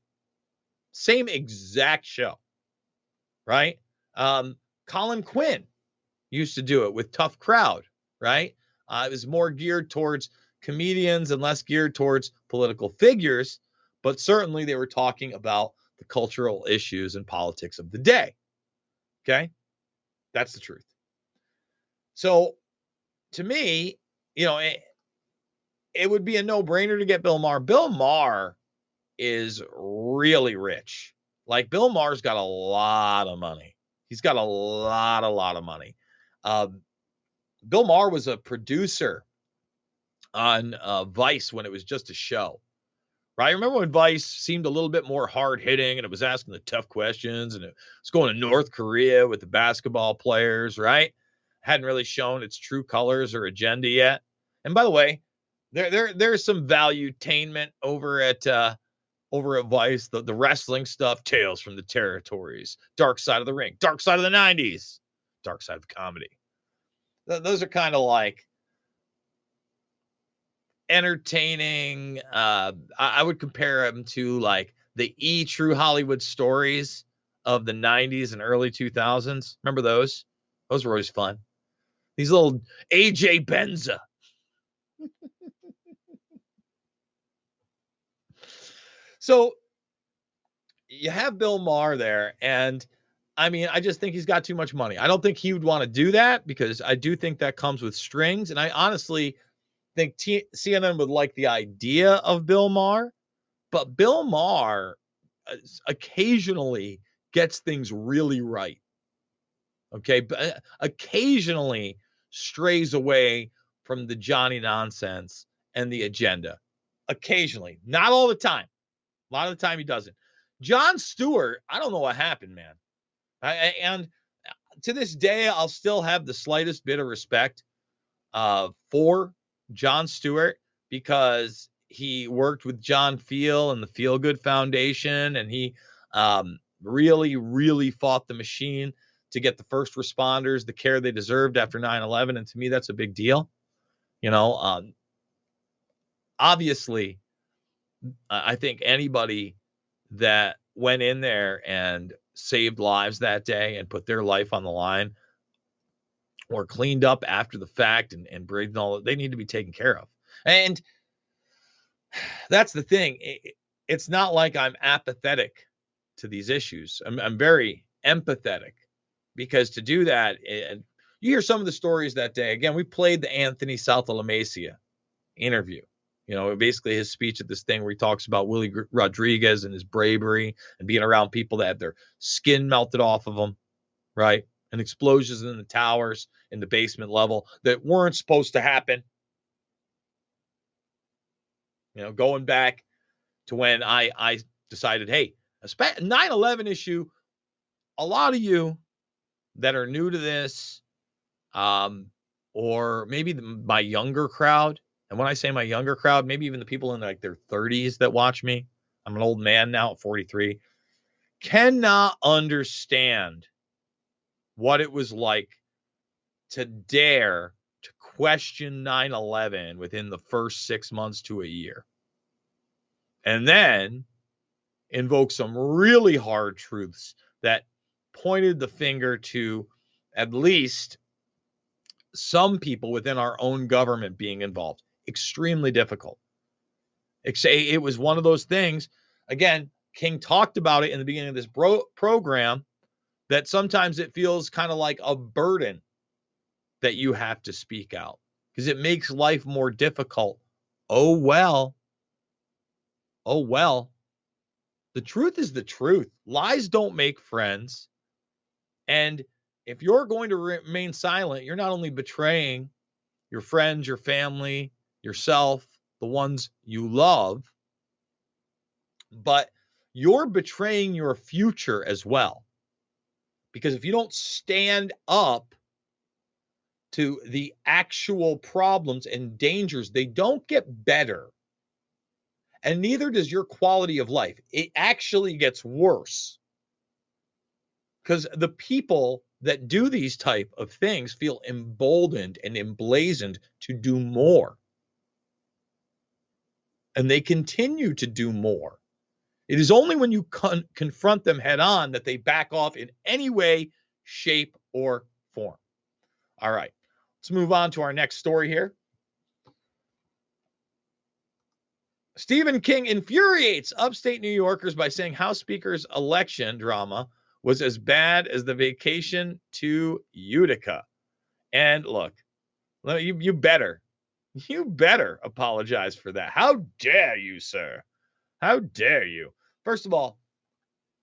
Speaker 4: Same exact show, right? Um, Colin Quinn used to do it with Tough Crowd, right? Uh, it was more geared towards comedians and less geared towards political figures, but certainly they were talking about the cultural issues and politics of the day. Okay. That's the truth. So to me, you know, it, it would be a no brainer to get Bill Maher. Bill Maher is really rich. Like Bill Maher's got a lot of money. He's got a lot, a lot of money. Uh, Bill Maher was a producer on uh, Vice when it was just a show. Right? Remember when Vice seemed a little bit more hard hitting and it was asking the tough questions and it was going to North Korea with the basketball players, right? Hadn't really shown its true colors or agenda yet. And by the way, there there there's some valuetainment over at uh over at Vice, the, the wrestling stuff, Tales from the Territories, Dark Side of the Ring, Dark Side of the 90s, Dark Side of Comedy. Th- those are kind of like entertaining. Uh, I, I would compare them to like the E True Hollywood stories of the 90s and early 2000s. Remember those? Those were always fun. These little AJ Benza. so you have Bill Maher there, and I mean, I just think he's got too much money. I don't think he would want to do that because I do think that comes with strings. And I honestly think T- CNN would like the idea of Bill Maher, but Bill Maher uh, occasionally gets things really right. Okay, but uh, occasionally strays away from the Johnny nonsense and the agenda. Occasionally, not all the time. A lot of the time he doesn't. Jon Stewart, I don't know what happened, man. I, and uh, to this day, I'll still have the slightest bit of respect uh, for Jon Stewart because he worked with John Feal and the FealGood Foundation, and he um, really, really fought the machine to get the first responders the care they deserved after 9 11. And to me, that's a big deal. You know, um, obviously, I think anybody that went in there and saved lives that day and put their life on the line or cleaned up after the fact and, and breathed all that, they need to be taken care of. And that's the thing. I- It's not like I'm apathetic to these issues. I'm, I'm very empathetic because to do that, and you hear some of the stories that day. Again, we played the Anthony Saltalamacchia interview. You know, basically his speech at this thing where he talks about Willie Rodriguez and his bravery and being around people that had their skin melted off of them, right? And explosions in the towers in the basement level that weren't supposed to happen. You know, going back to when I I decided, hey, a 9/11 issue. A lot of you that are new to this, um, or maybe the, my younger crowd, and when I say my younger crowd, maybe even the people in like their 30s that watch me. I'm an old man now at 43. Cannot understand what it was like to dare to question 9 11 within the first six months to a year. And then invoke some really hard truths that pointed the finger to at least some people within our own government being involved. Extremely difficult. It was one of those things. Again, King talked about it in the beginning of this bro- program that sometimes it feels kind of like a burden that you have to speak out because it makes life more difficult. Oh, well. Oh, well. The truth is the truth. Lies don't make friends. And if you're going to remain silent, you're not only betraying your friends, your family, yourself, the ones you love, but you're betraying your future as well. Because if you don't stand up to the actual problems and dangers, they don't get better. And neither does your quality of life. It actually gets worse. Because the people that do these type of things feel emboldened and emblazoned to do more. And they continue to do more. It is only when you con- confront them head on that they back off in any way, shape, or form. All right, let's move on to our next story here. Stephen King infuriates upstate New Yorkers by saying House Speaker's election drama was as bad as the vacation to Utica. And look, you, you better, you better apologize for that. How dare you, sir? How dare you? First of all,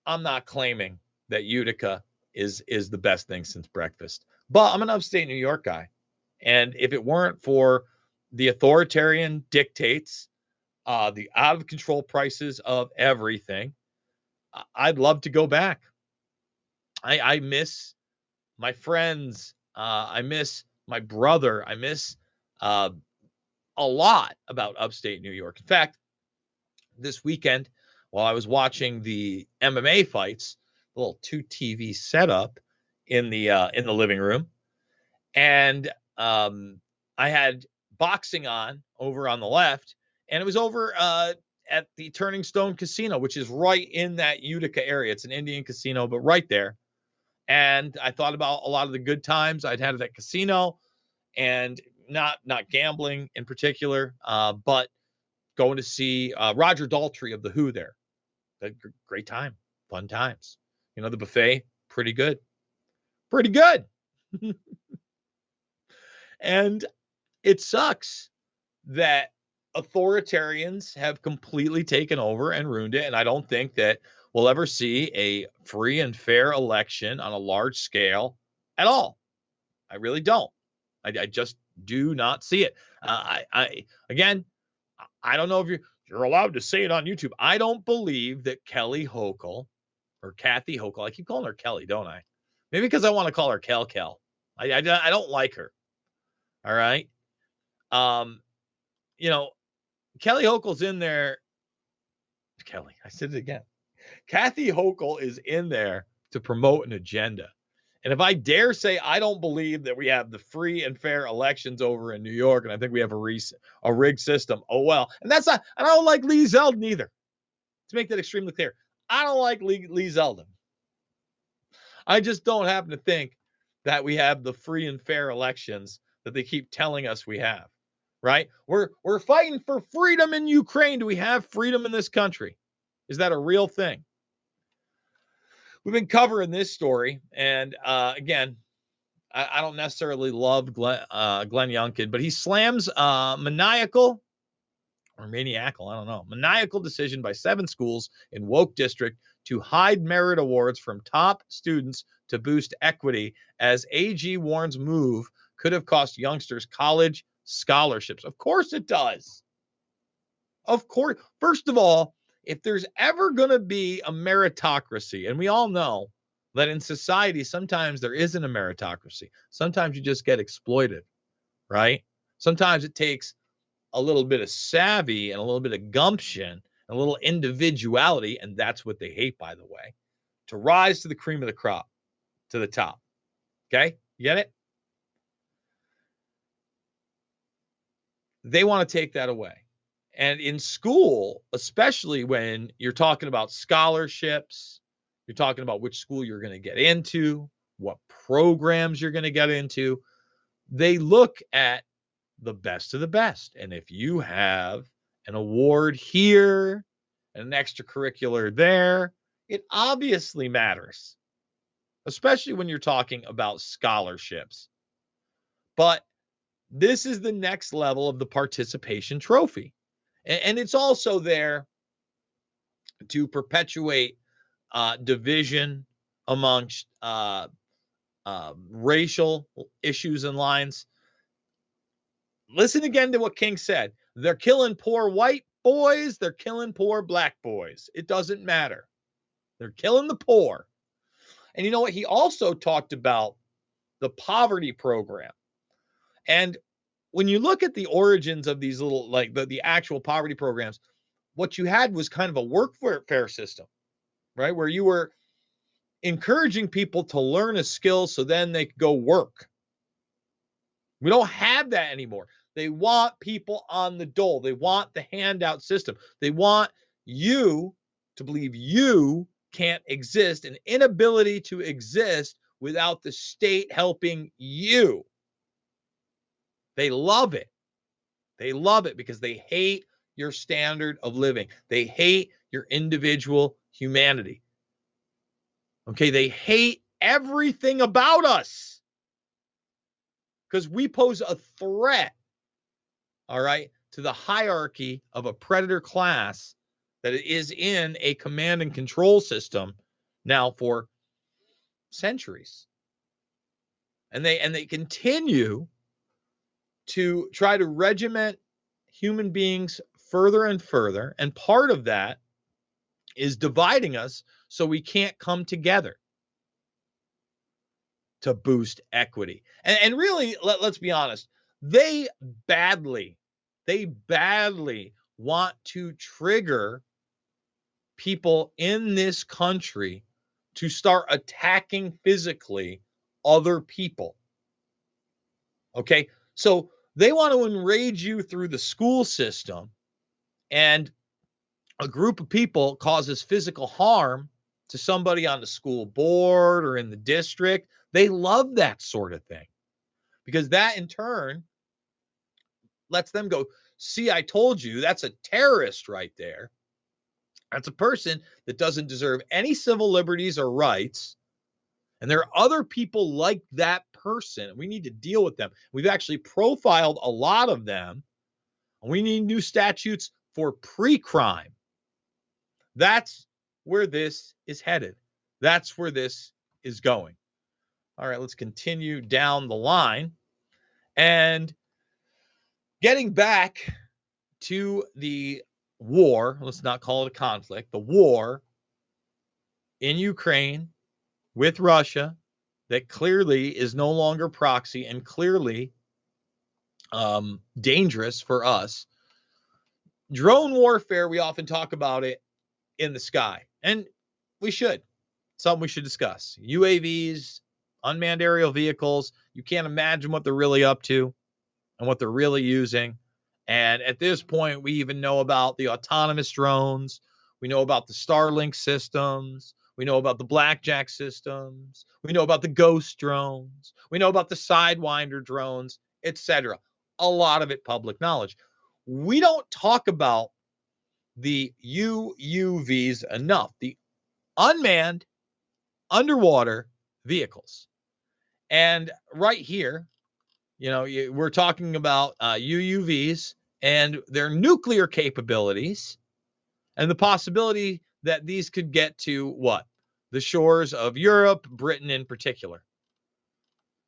Speaker 4: I'm not claiming that Utica is is the best thing since breakfast, but I'm an upstate New York guy, and if it weren't for the authoritarian dictates, uh, the out of control prices of everything, I'd love to go back. I, I miss my friends. Uh, I miss my brother. I miss uh, a lot about upstate New York. In fact, this weekend, while I was watching the MMA fights, a little two TV setup in the uh, in the living room, and um, I had boxing on over on the left, and it was over uh, at the Turning Stone Casino, which is right in that Utica area. It's an Indian casino, but right there. And I thought about a lot of the good times I'd had at that casino, and not not gambling in particular, uh, but going to see uh, Roger Daltrey of the Who there. Great time, fun times. You know the buffet, pretty good, pretty good. and it sucks that authoritarians have completely taken over and ruined it. And I don't think that we'll ever see a free and fair election on a large scale at all. I really don't. I, I just do not see it. Uh, I, I again, I don't know if you're you're allowed to say it on YouTube. I don't believe that Kelly Hochul or Kathy Hochul. I keep calling her Kelly, don't I? Maybe because I want to call her Kel Kel. I, I I don't like her. All right. Um, you know, Kelly Hochul's in there. Kelly, I said it again. Kathy Hochul is in there to promote an agenda. And if I dare say I don't believe that we have the free and fair elections over in New York, and I think we have a, re- a rigged system, oh well. And that's not, And I don't like Lee Zeldin either. To make that extremely clear, I don't like Lee, Lee Zeldin. I just don't happen to think that we have the free and fair elections that they keep telling us we have. right? We're we're fighting for freedom in Ukraine. Do we have freedom in this country? Is that a real thing? We've been covering this story, and uh, again, I, I, don't necessarily love Glenn, uh, Glenn Youngkin, but he slams uh, maniacal or maniacal, I don't know, maniacal decision by seven schools in woke district to hide merit awards from top students to boost equity, as AG warns move could have cost youngsters college scholarships. Of course it does. Of course. First of all, if there's ever going to be a meritocracy, and we all know that in society, sometimes there isn't a meritocracy, sometimes you just get exploited, right? Sometimes it takes a little bit of savvy and a little bit of gumption and a little individuality, and that's what they hate, by the way, to rise to the cream of the crop, to the top. Okay, you get it? They want to take that away. And in school, especially when you're talking about scholarships, you're talking about which school you're going to get into, what programs you're going to get into, they look at the best of the best. And if you have an award here, and an extracurricular there, it obviously matters, especially when you're talking about scholarships. But this is the next level of the participation trophy. And, it's also there to perpetuate uh, division amongst uh, uh, racial issues and lines. Listen again to what King said. They're killing poor white boys, they're killing poor black boys. It doesn't matter. They're killing the poor. And you know what? He also talked about the poverty program. And when you look at the origins of these little, like the, the actual poverty programs, what you had was kind of a workfare system, right? Where you were encouraging people to learn a skill so then they could go work. We don't have that anymore. They want people on the dole. They want the handout system. They want you to believe you can't exist, an inability to exist without the state helping you. They love it. They love it because they hate your standard of living. They hate your individual humanity. Okay, they hate everything about us because we pose a threat, all right, to the hierarchy of a predator class that is in a command and control system now for centuries. And they and they continue to try to regiment human beings further and further. And part of that is dividing us so we can't come together to boost equity. And, and really, let, let's be honest, they badly, they badly want to trigger people in this country to start attacking physically other people. Okay. So they want to enrage you through the school system, and a group of people causes physical harm to somebody on the school board or in the district. They love that sort of thing because that in turn lets them go, see, I told you that's a terrorist right there. That's a person that doesn't deserve any civil liberties or rights. And there are other people like that person. We need to deal with them. We've actually profiled a lot of them. We need new statutes for pre crime. That's where this is headed. That's where this is going. All right, let's continue down the line. And getting back to the war, let's not call it a conflict, the war in Ukraine with Russia that clearly is no longer proxy and clearly um, dangerous for us. Drone warfare, we often talk about it in the sky, and we should. Something we should discuss. UAVs, unmanned aerial vehicles, you can't imagine what they're really up to and what they're really using. And at this point, we even know about the autonomous drones. We know about the Starlink systems. We know about the blackjack systems. We know about the ghost drones. We know about the sidewinder drones, etc. a lot of it public knowledge. We don't talk about the UUVs enough, the unmanned underwater vehicles. And right here, you know, we're talking about uh, UUVs and their nuclear capabilities and the possibility that these could get to what? The shores of Europe, Britain in particular.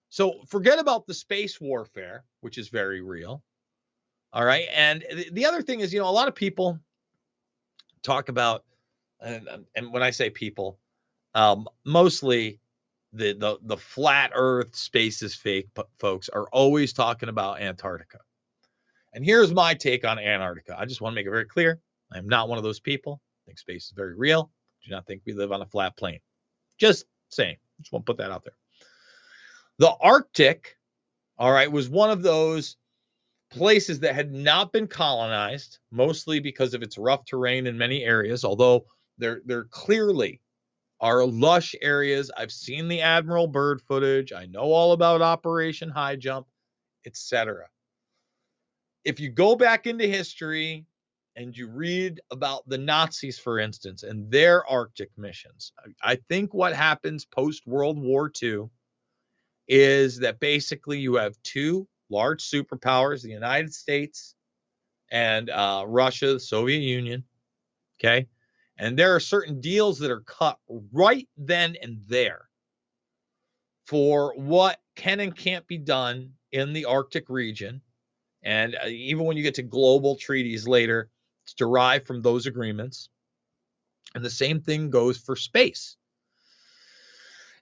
Speaker 4: So forget about the space warfare, which is very real. All right. And the, the other thing is, you know, a lot of people talk about, and, and when I say people, um, mostly the, the the flat Earth space is fake p- folks are always talking about Antarctica. And here's my take on Antarctica. I just want to make it very clear. I am not one of those people. Think space is very real. Do not think we live on a flat plane. Just saying. Just want to put that out there. The Arctic, all right, was one of those places that had not been colonized, mostly because of its rough terrain in many areas, although there there clearly are lush areas. I've seen the Admiral Byrd footage. I know all about Operation Highjump, etc. If you go back into history and you read about the Nazis, for instance, and their Arctic missions, I think what happens post World War II is that basically you have two large superpowers, the United States and uh, Russia, the Soviet Union. Okay. And there are certain deals that are cut right then and there for what can and can't be done in the Arctic region. And uh, even when you get to global treaties later, it's derived from those agreements. And the same thing goes for space.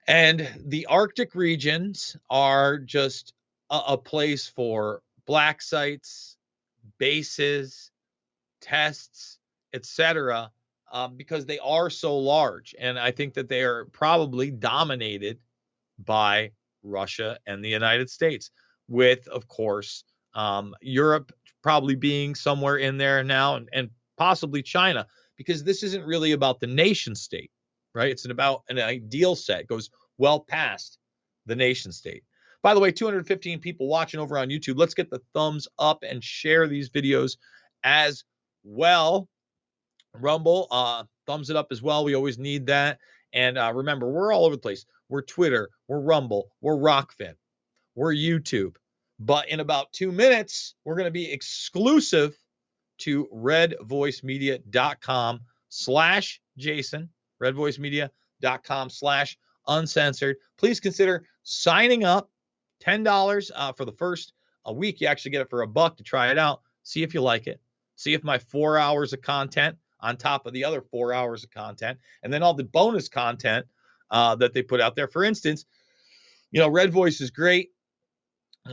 Speaker 4: And the Arctic regions are just a, a place for black sites, bases, tests, etc., um, because they are so large. And I think that they are probably dominated by Russia and the United States, with, of course, um, Europe probably being somewhere in there now and, and possibly China, because this isn't really about the nation state, right? It's about an ideal set, it goes well past the nation state. By the way, 215 people watching over on YouTube. Let's get the thumbs up and share these videos as well. Rumble, uh, thumbs it up as well. We always need that. And uh, remember, we're all over the place. We're Twitter, we're Rumble, we're Rokfin, we're YouTube. But in about two minutes, we're going to be exclusive to redvoicemedia.com slash Jason, redvoicemedia.com slash uncensored. Please consider signing up $10 uh, for the first a week. You actually get it for a buck to try it out. See if you like it. See if my four hours of content on top of the other four hours of content, and then all the bonus content uh, that they put out there. For instance, you know, Red Voice is great.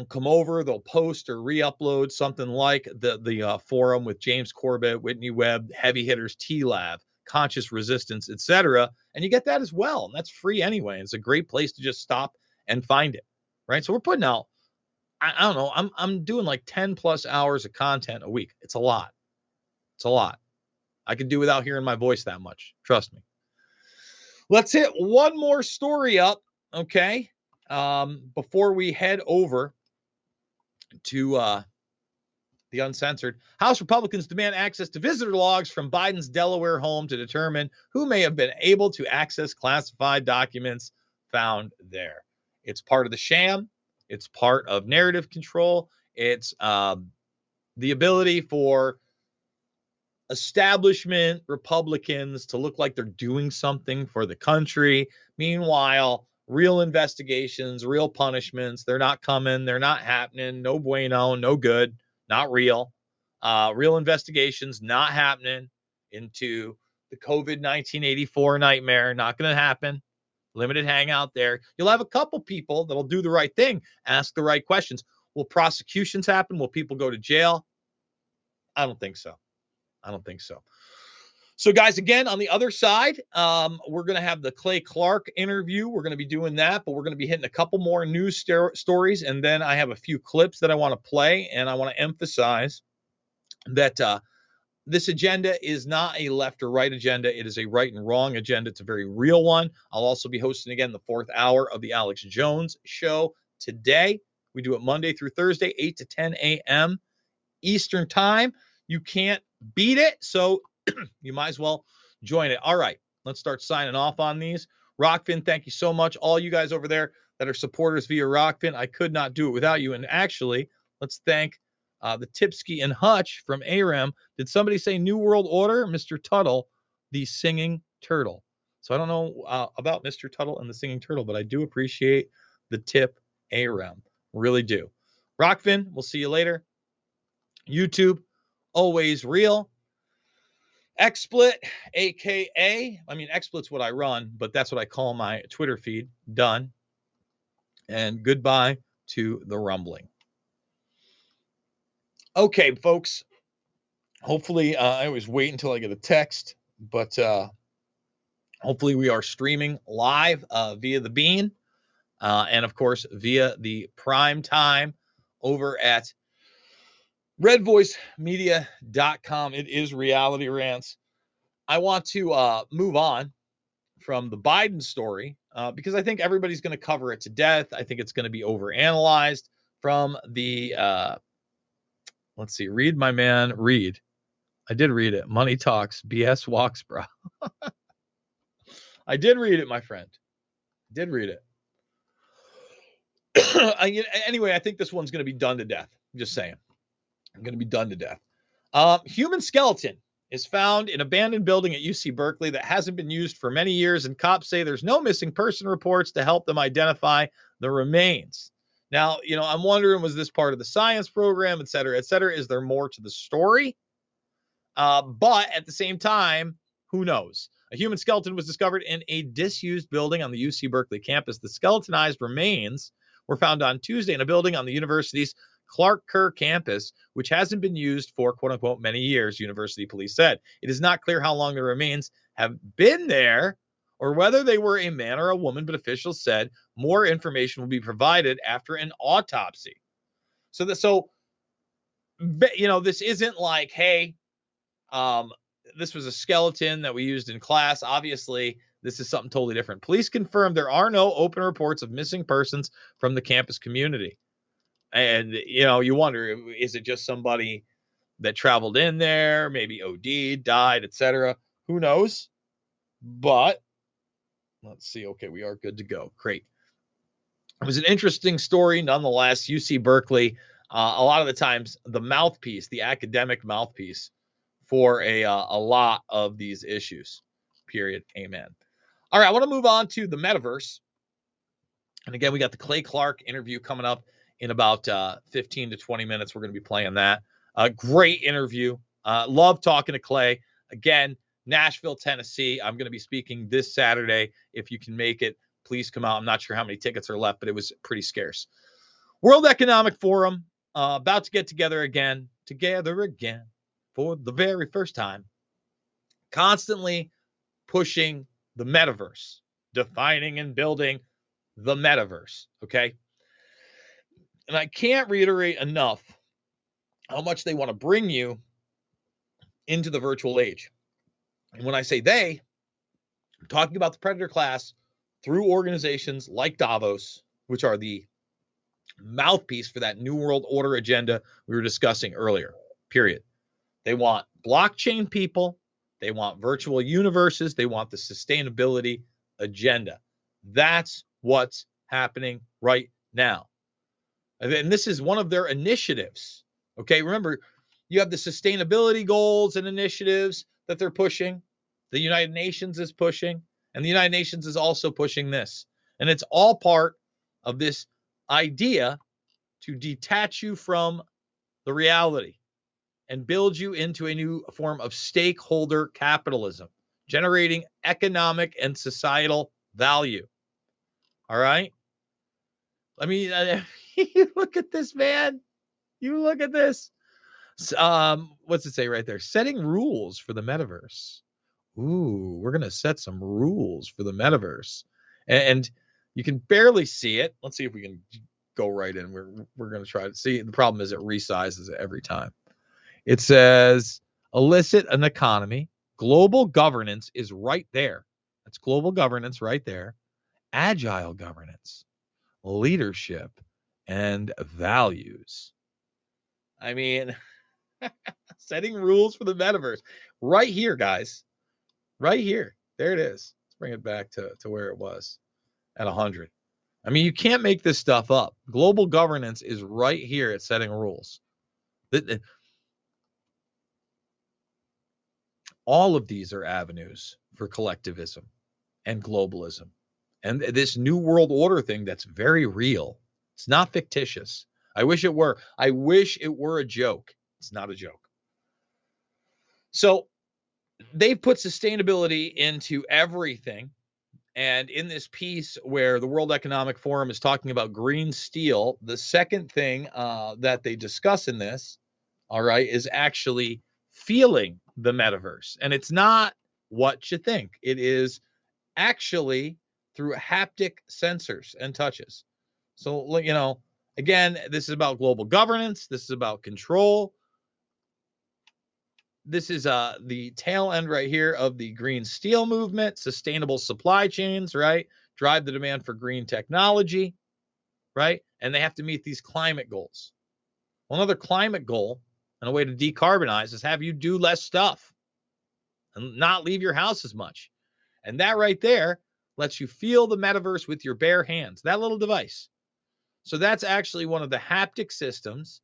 Speaker 4: Come over, they'll post or re-upload something like the the uh, forum with James Corbett, Whitney Webb, Heavy Hitters, TLAV, Conscious Resistance, etc. And you get that as well, and that's free anyway. It's a great place to just stop and find it, right? So we're putting out, I, I don't know, I'm I'm doing like 10 plus hours of content a week. It's a lot. It's a lot. I could do without hearing my voice that much. Trust me. Let's hit one more story up, okay? Um, before we head over to uh, the uncensored. House Republicans demand access to visitor logs from Biden's Delaware home to determine who may have been able to access classified documents found there. It's part of the sham. It's part of narrative control. It's um, the ability for establishment Republicans to look like they're doing something for the country. Meanwhile, real investigations, real punishments, they're not coming, they're not happening. No bueno, no good, not real. Uh, real investigations not happening into the COVID 1984 nightmare, not going to happen. Limited hangout there. You'll have a couple people that'll do the right thing, ask the right questions. Will prosecutions happen? Will people go to jail? I don't think so. I don't think so. So, guys, again, on the other side, um, we're going to have the Clay Clark interview. We're going to be doing that, but we're going to be hitting a couple more news sto- stories. And then I have a few clips that I want to play. And I want to emphasize that uh, this agenda is not a left or right agenda. It is a right and wrong agenda. It's a very real one. I'll also be hosting again the fourth hour of the Alex Jones show today. We do it Monday through Thursday, 8 to 10 a.m. Eastern Time. You can't beat it, so you might as well join it. All right, let's start signing off on these. Rokfin, thank you so much. All you guys over there that are supporters via Rokfin, I could not do it without you. And actually, let's thank uh, the Tipsky and Hutch from ARAM. Did somebody say New World Order? Mr. Tuttle, the singing turtle. So I don't know uh, about Mr. Tuttle and the singing turtle, but I do appreciate the tip ARAM. Really do. Rokfin, we'll see you later. YouTube, always real. XSplit, aka, I mean, XSplit's what I run, but that's what I call my Twitter feed. Done. And goodbye to the rumbling. Okay, folks. Hopefully, uh, I always wait until I get a text, but uh, hopefully, we are streaming live uh, via the Bean uh, and, of course, via the prime time over at redvoicemedia.com. It is reality rants. I want to uh, move on from the Biden story uh, because I think everybody's going to cover it to death. I think it's going to be overanalyzed from the, uh, let's see, read my man, read. I did read it. Money Talks, BS Walks, bro. I did read it, my friend. Did read it. I, anyway, I think this one's going to be done to death. I'm just saying. I'm going to be done to death. Uh, human skeleton is found in abandoned building at UC Berkeley that hasn't been used for many years, and cops say there's no missing person reports to help them identify the remains. Now, you know, I'm wondering was this part of the science program, et cetera, et cetera? Is there more to the story? Uh, but at the same time, who knows? A human skeleton was discovered in a disused building on the UC Berkeley campus. The skeletonized remains were found on Tuesday in a building on the university's Clark Kerr campus, which hasn't been used for quote unquote many years, university police said. It is not clear how long the remains have been there or whether they were a man or a woman, but officials said more information will be provided after an autopsy. So that so you know, this isn't like, hey, um, this was a skeleton that we used in class. Obviously, this is something totally different. Police confirmed there are no open reports of missing persons from the campus community. And you know, you wonder, is it just somebody that traveled in there, maybe OD, died, etc. Who knows? But let's see. Okay, we are good to go. Great. It was an interesting story, nonetheless. UC Berkeley, uh, a lot of the times, the mouthpiece, the academic mouthpiece for a uh, a lot of these issues. Period. Amen. All right, I want to move on to the metaverse. And again, we got the Clay Clark interview coming up in about uh, 15 to 20 minutes. We're going to be playing that. A uh, great interview. Uh, love talking to Clay. Again, Nashville, Tennessee. I'm going to be speaking this Saturday. If you can make it, please come out. I'm not sure how many tickets are left, but it was pretty scarce. World Economic Forum uh, about to get together again, together again for the very first time. Constantly pushing the metaverse, defining and building the metaverse. Okay. And I can't reiterate enough how much they want to bring you into the virtual age. And when I say they, I'm talking about the predator class through organizations like Davos, which are the mouthpiece for that New World Order agenda we were discussing earlier. Period. They want blockchain people, they want virtual universes, they want the sustainability agenda. That's what's happening right now. And this is one of their initiatives. Okay, remember, you have the sustainability goals and initiatives that they're pushing. The United Nations is pushing, and the United Nations is also pushing this. And it's all part of this idea to detach you from the reality and build you into a new form of stakeholder capitalism, generating economic and societal value. All right. Let me uh, you look at this, man. You look at this. Um, what's it say right there? Setting rules for the metaverse. Ooh, we're gonna set some rules for the metaverse, and, and you can barely see it. Let's see if we can go right in. We're we're gonna try to see. The problem is it resizes it every time. It says elicit an economy. Global governance is right there. That's global governance right there. Agile governance, leadership, and values. I mean, setting rules for the metaverse right here, guys. Right here. There it is. Let's bring it back to, to where it was at 100. I mean, you can't make this stuff up. Global governance is right here at setting rules. All of these are avenues for collectivism and globalism and this new world order thing that's very real. It's not fictitious. I wish it were. I wish it were a joke. It's not a joke. So they've put sustainability into everything. And in this piece where the World Economic Forum is talking about green steel, the second thing uh, that they discuss in this, all right, is actually feeling the metaverse. And it's not what you think, it is actually through haptic sensors and touches. So, you know, again, this is about global governance, this is about control. This is uh the tail end right here of the green steel movement, sustainable supply chains, right? Drive the demand for green technology, right? And they have to meet these climate goals. Another climate goal and a way to decarbonize is have you do less stuff and not leave your house as much. And that right there lets you feel the metaverse with your bare hands, that little device. So that's actually one of the haptic systems.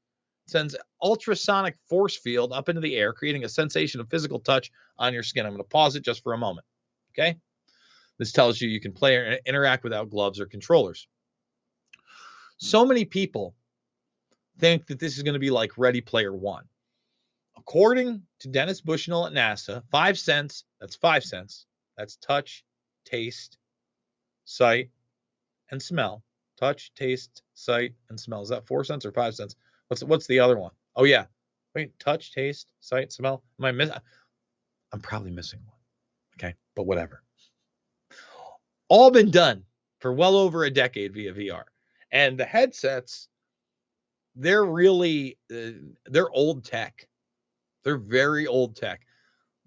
Speaker 4: Sends ultrasonic force field up into the air, creating a sensation of physical touch on your skin. I'm going to pause it just for a moment. Okay. This tells you you can play or interact without gloves or controllers. So many people think that this is going to be like Ready Player One. According to Dennis Bushnell at NASA, five cents, that's five cents, that's touch, taste, sight, and smell. Touch, taste, sight, and smell. Is that four cents or five cents? What's what's the other one? Oh yeah. Wait, touch, taste, sight, smell. Am I miss? I'm probably missing one. Okay, but whatever. All been done for well over a decade via VR, and the headsets, they're really uh, they're old tech. They're very old tech.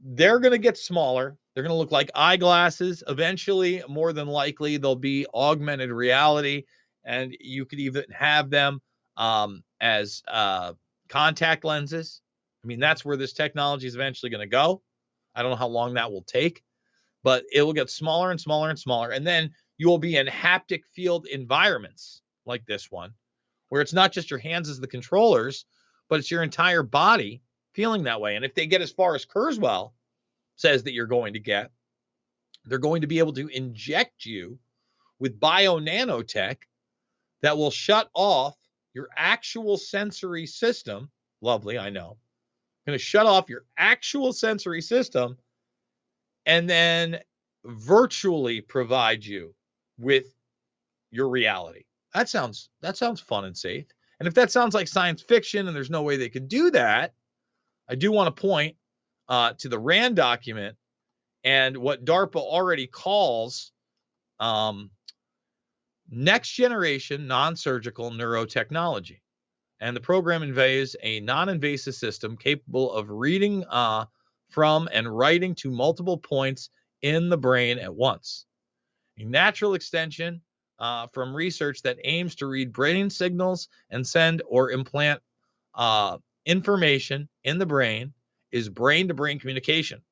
Speaker 4: They're to get smaller. They're going to look like eyeglasses. Eventually, more than likely, they'll be augmented reality, and you could even have them um, as uh, contact lenses. I mean, that's where this technology is eventually going to go. I don't know how long that will take, but it will get smaller and smaller and smaller. And then you will be in haptic field environments like this one, where it's not just your hands as the controllers, but it's your entire body feeling that way. And if they get as far as Kurzweil says that you're going to get, they're going to be able to inject you with bio nanotech that will shut off your actual sensory system. Lovely, I know. Going to shut off your actual sensory system and then virtually provide you with your reality. That sounds that sounds fun and safe. And if that sounds like science fiction and there's no way they could do that, I do want to point uh, to the RAND document and what DARPA already calls um, next generation non surgical neurotechnology. And the program invades a non invasive system capable of reading uh, from and writing to multiple points in the brain at once. A natural extension uh, from research that aims to read brain signals and send or implant uh, information in the brain is brain to brain communication.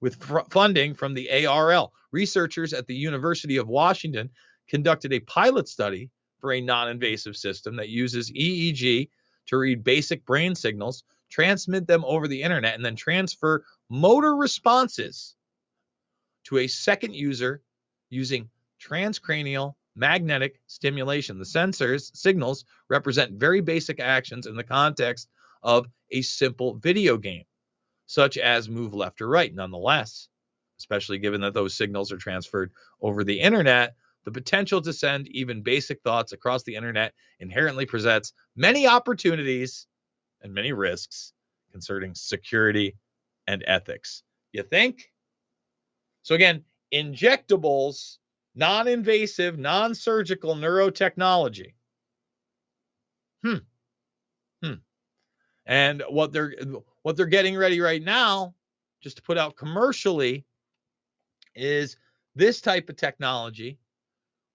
Speaker 4: With fr- funding from the ARL, researchers at the University of Washington conducted a pilot study for a non invasive system that uses EEG to read basic brain signals, transmit them over the internet, and then transfer motor responses to a second user using transcranial magnetic stimulation. The sensors signals represent very basic actions in the context of a simple video game, such as move left or right. Nonetheless, especially given that those signals are transferred over the internet, the potential to send even basic thoughts across the internet inherently presents many opportunities and many risks concerning security and ethics. You think? So, again, injectables, non invasive, non surgical neurotechnology. Hmm. Hmm. And what they're what they're getting ready right now, just to put out commercially, is this type of technology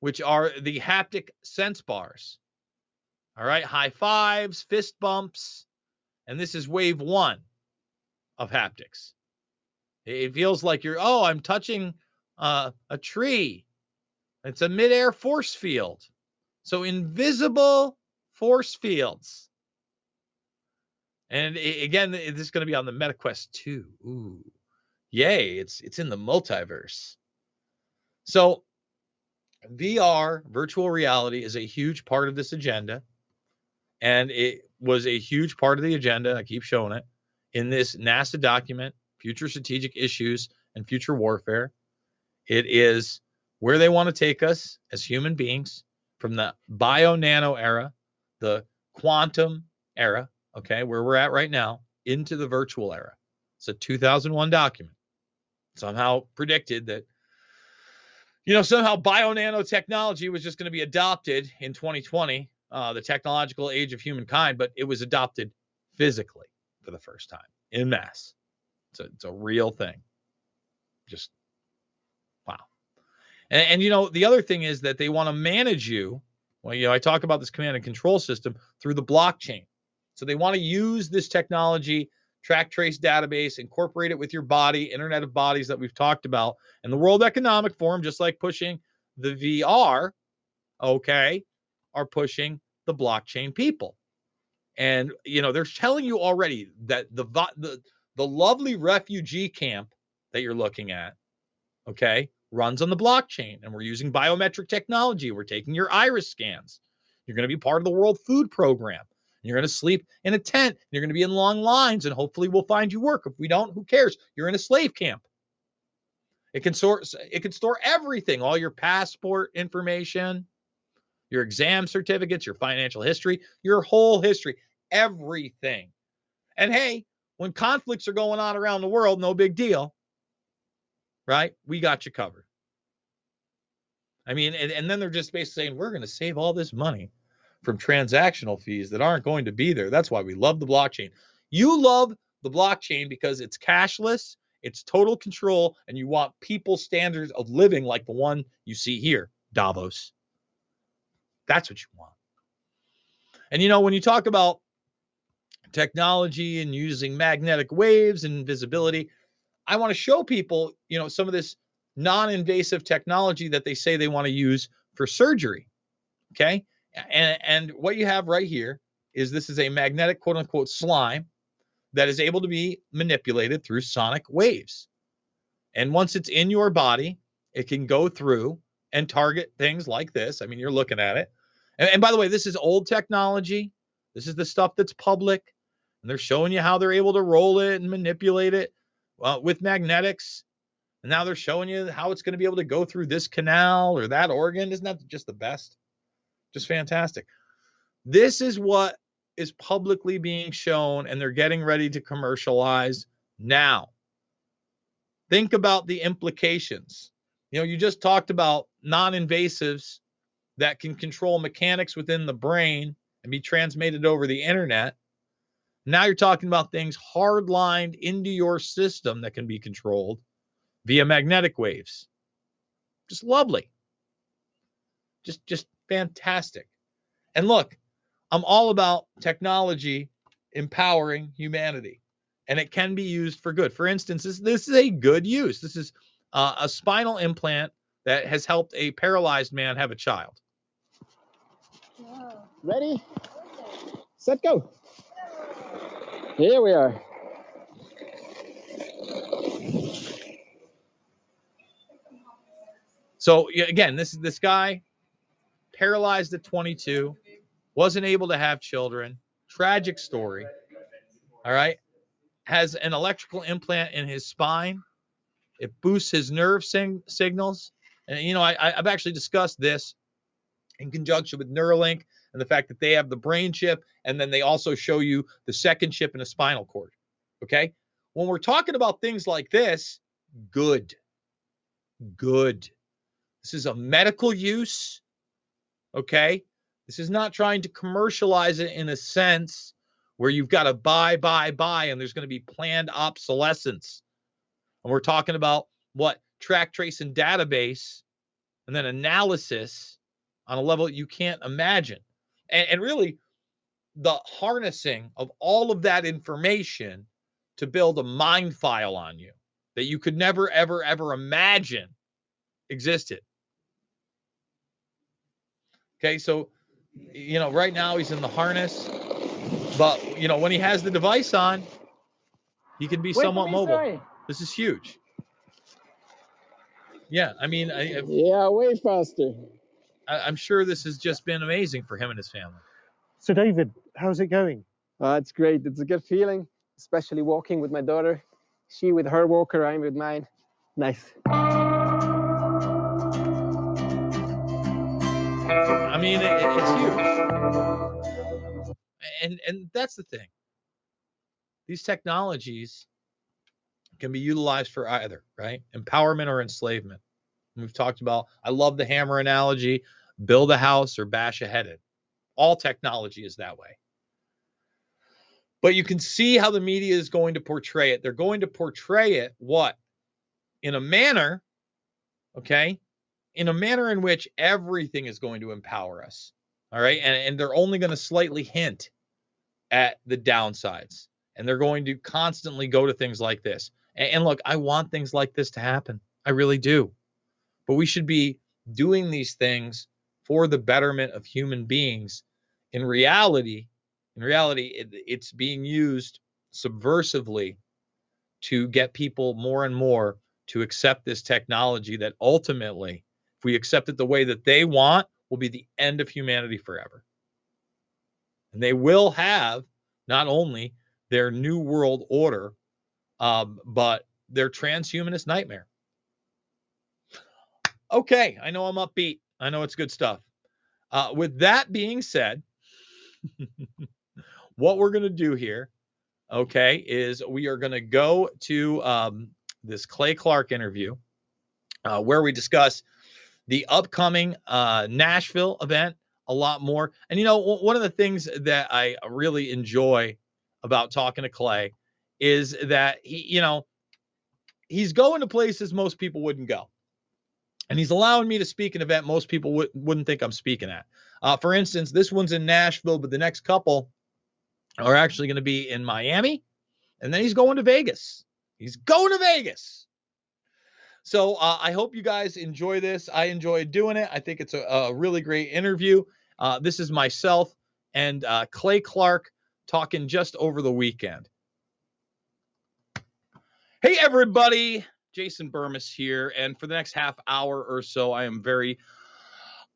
Speaker 4: which are the haptic sense bars. All right, high fives, fist bumps, and this is wave one of haptics. It feels like you're, oh, I'm touching uh, a tree. It's a midair force field. So invisible force fields. And again, this is going to be on the MetaQuest 2. Ooh. Yay, it's it's in the multiverse. So VR, virtual reality, is a huge part of this agenda. And it was a huge part of the agenda. I keep showing it in this NASA document, Future Strategic Issues and Future Warfare. It is where they want to take us as human beings from the bio nano era, the quantum era, okay, where we're at right now, into the virtual era. It's a 2001 document. Somehow predicted that you know, somehow bio nanotechnology was just going to be adopted in 2020, uh, the technological age of humankind, but it was adopted physically for the first time in mass. It's a, it's a real thing. Just wow. And, and you know, the other thing is that they want to manage you. Well, you know, I talk about this command and control system through the blockchain. So they want to use this technology, track trace database, incorporate it with your body, Internet of Bodies that we've talked about, and the World Economic Forum, just like pushing the VR, okay, are pushing the blockchain people. And you know, they're telling you already that the the the lovely refugee camp that you're looking at, okay, runs on the blockchain, and we're using biometric technology. We're taking your iris scans. You're going to be part of the World Food Program. You're going to sleep in a tent. You're going to be in long lines, and hopefully we'll find you work. If we don't, who cares? You're in a slave camp. It can store it can store everything, all your passport information, your exam certificates, your financial history, your whole history, everything. And hey, when conflicts are going on around the world, no big deal. Right? We got you covered. I mean, and, and then they're just basically saying, we're going to save all this money from transactional fees that aren't going to be there. That's why we love the blockchain. You love the blockchain because it's cashless, it's total control, and you want people standards of living like the one you see here, Davos. That's what you want. And you know, when you talk about technology and using magnetic waves and visibility, I want to show people, you know, some of this non-invasive technology that they say they want to use for surgery. Okay? And and what you have right here is this is a magnetic quote unquote slime that is able to be manipulated through sonic waves. And once it's in your body, it can go through and target things like this. I mean, you're looking at it. And, and by the way, this is old technology. This is the stuff that's public. And they're showing you how they're able to roll it and manipulate it well, with magnetics. And now they're showing you how it's going to be able to go through this canal or that organ. Isn't that just the best? Just fantastic. This is what is publicly being shown, and they're getting ready to commercialize now. Think about the implications. You know, you just talked about non invasives that can control mechanics within the brain and be transmitted over the internet. Now you're talking about things hardlined into your system that can be controlled via magnetic waves. Just lovely. Just just fantastic. And look, I'm all about technology empowering humanity, and it can be used for good. For instance, this, this is a good use. This is uh, a spinal implant that has helped a paralyzed man have a child.
Speaker 6: Ready? Set, go. Here we are.
Speaker 4: So again, this is this guy paralyzed at 22, wasn't able to have children. Tragic story. All right. Has an electrical implant in his spine. It boosts his nerve sing- signals. And, you know, I, I've actually discussed this in conjunction with Neuralink and the fact that they have the brain chip. And then they also show you the second chip in a spinal cord. Okay. When we're talking about things like this, good. Good. This is a medical use. Okay. This is not trying to commercialize it in a sense where you've got to buy, buy, buy, and there's going to be planned obsolescence. And we're talking about what track, trace, and database, and then analysis on a level you can't imagine. And, and really, the harnessing of all of that information to build a mind file on you that you could never, ever, ever imagine existed. Okay, so you know, right now he's in the harness, but you know, when he has the device on, he can be
Speaker 6: Wait
Speaker 4: somewhat mobile.
Speaker 6: sorry.
Speaker 4: This is huge. Yeah, I mean, I, I-
Speaker 6: Yeah, way faster.
Speaker 4: I, I'm sure this has just been amazing for him and his family.
Speaker 7: So, David, how's it going?
Speaker 6: Oh, it's great. It's a good feeling, especially walking with my daughter. She with her walker, I'm with mine. Nice.
Speaker 4: I mean, it, it- it's huge. And and that's the thing. These technologies can be utilized for either, right? Empowerment or enslavement. And We've talked about. I love the hammer analogy: build a house or bash a head in. All technology is that way. But you can see how the media is going to portray it. They're going to portray it what? In a manner, okay? In a manner in which everything is going to empower us. All right. And, and they're only going to slightly hint at the downsides. And they're going to constantly go to things like this. And, and look, I want things like this to happen. I really do. But we should be doing these things for the betterment of human beings. In reality, in reality, it, it's being used subversively to get people more and more to accept this technology that ultimately, we accept it the way that they want, will be the end of humanity forever. And they will have not only their new world order, um, but their transhumanist nightmare. Okay, I know I'm upbeat. I know it's good stuff. Uh, with that being said, what we're going to do here, okay, is we are going to go to um, this Clay Clark interview uh, where we discuss the upcoming uh, Nashville event a lot more. And you know, w- one of the things that I really enjoy about talking to Clay is that he, you know, he's going to places most people wouldn't go. And he's allowing me to speak an event most people would, wouldn't think I'm speaking at. Uh, for instance, this one's in Nashville, but the next couple are actually going to be in Miami. And then he's going to Vegas. He's going to Vegas. So uh, I hope you guys enjoy this. I enjoyed doing it. I think it's a, a really great interview. Uh, this is myself and uh, Clay Clark talking just over the weekend. Hey, everybody. Jason Bermas here. And for the next half hour or so, I am very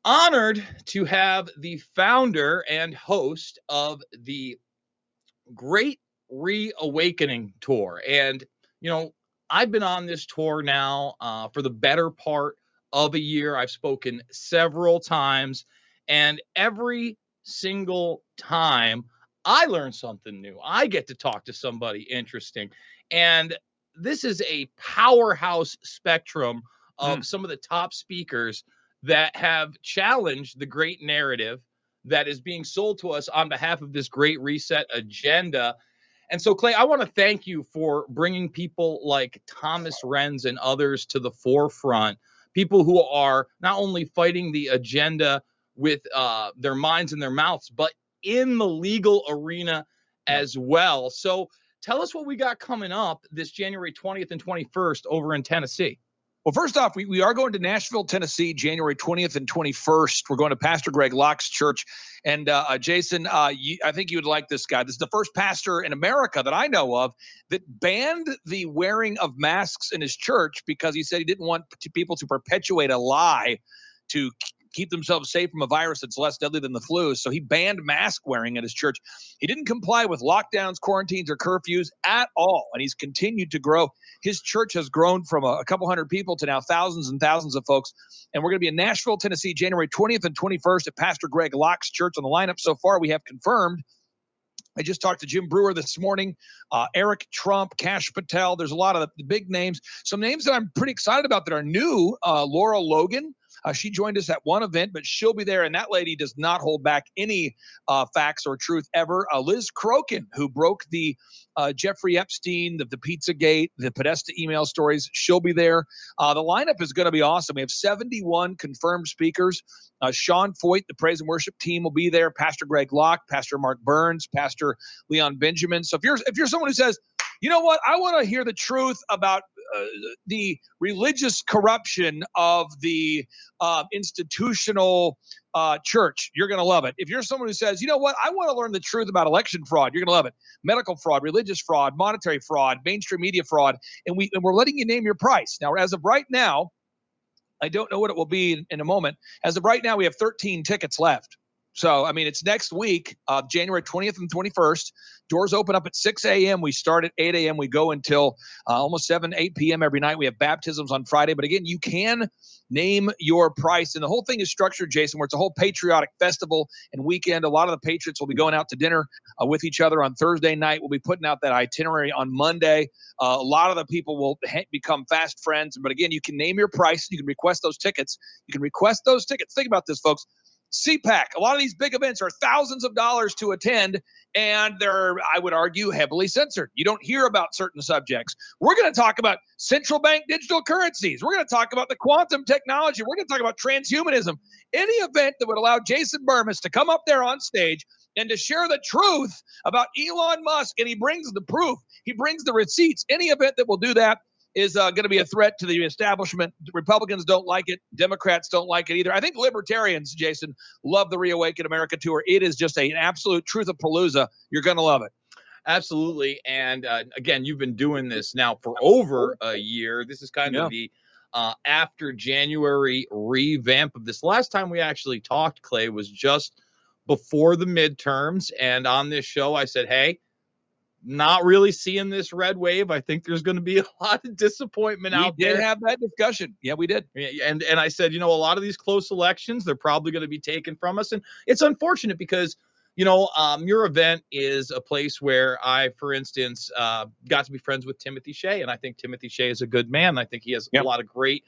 Speaker 4: honored to have the founder and host of the Great Reawakening Tour. And, you know, I've been on this tour now uh, for the better part of a year. I've spoken several times, and every single time I learn something new. I get to talk to somebody interesting. And this is a powerhouse spectrum of some of the top speakers that have challenged the great narrative that is being sold to us on behalf of this great reset agenda. And so, Clay, I want to thank you for bringing people like Thomas Renz and others to the forefront. People who are not only fighting the agenda with uh, their minds and their mouths, but in the legal arena as well. So, tell us what we got coming up this January 20th and 21st over in Tennessee.
Speaker 8: Well, first off, we, we are going to Nashville, Tennessee, January 20th and 21st. We're going to Pastor Greg Locke's church. And uh, uh, Jason, uh, you, I think you would like this guy. This is the first pastor in America that I know of that banned the wearing of masks in his church because he said he didn't want people to perpetuate a lie to keep themselves safe from a virus that's less deadly than the flu. So he banned mask wearing at his church. He didn't comply with lockdowns, quarantines, or curfews at all. And he's continued to grow. His church has grown from a, couple hundred people to now thousands and thousands of folks. And we're going to be in Nashville, Tennessee, January 20th and 21st at Pastor Greg Locke's church. On the lineup so far, we have confirmed. I just talked to Jim Breuer this morning, uh, Eric Trump, Kash Patel. There's a lot of the big names. Some names that I'm pretty excited about that are new. Uh, Lara Logan, Uh, she joined us at one event, but she'll be there. And that lady does not hold back any uh, facts or truth ever. Uh, Liz Crokin, who broke the uh, Jeffrey Epstein, the, the Pizzagate, the Podesta email stories, she'll be there. Uh, the lineup is going to be awesome. We have 71 confirmed speakers. Uh, Sean Feucht, the praise and worship team, will be there. Pastor Greg Locke, Pastor Mark Burns, Pastor Leon Benjamin. So if you're if you're someone who says, you know what, I want to hear the truth about uh, the religious corruption of the uh, institutional uh, church, you're going to love it. If you're someone who says, you know what, I want to learn the truth about election fraud, you're going to love it. Medical fraud, religious fraud, monetary fraud, mainstream media fraud, and we and we're letting you name your price. Now, as of right now, I don't know what it will be in, in a moment. As of right now, we have 13 tickets left. So, I mean, it's next week, uh, January 20th and 21st. Doors open up at 6 a.m. We start at 8 a.m. We go until uh, almost 7, 8 p.m. every night. We have baptisms on Friday. But again, you can name your price. And the whole thing is structured, Jason, where it's a whole patriotic festival and weekend. A lot of the Patriots will be going out to dinner uh, with each other on Thursday night. We'll be putting out that itinerary on Monday. Uh, a lot of the people will ha- become fast friends. But again, you can name your price. You can request those tickets. You can request those tickets. Think about this, folks. CPAC, a lot of these big events are thousands of dollars to attend, and they're, I would argue, heavily censored. You don't hear about certain subjects. We're going to talk about central bank digital currencies. We're going to talk about the quantum technology. We're going to talk about transhumanism. Any event that would allow Jason Bermas to come up there on stage and to share the truth about Elon Musk, and he brings the proof, he brings the receipts. Any event that will do that is uh, going to be a threat to the establishment. Republicans don't like it. Democrats don't like it either. I think libertarians, Jason, love the Reawaken America tour. It is just a, an absolute truth of Palooza. You're going to love it.
Speaker 4: Absolutely. And uh, again, you've been doing this now for over a year. This is kind
Speaker 8: Yeah.
Speaker 4: of the uh, after January revamp of this. Last time we actually talked, Clay, was just before the midterms. And on this show, I said, hey, not really seeing this red wave. I think there's going to be a lot of disappointment
Speaker 8: We
Speaker 4: out
Speaker 8: did have that discussion. Yeah, we did.
Speaker 4: And and I said, you know, a lot of these close elections, they're probably going to be taken from us, and it's unfortunate because, you know, um, your event is a place where I, for instance, uh, got to be friends with Timothy Shea, and I think Timothy Shea is a good man. I think he has
Speaker 8: Yep.
Speaker 4: a lot of great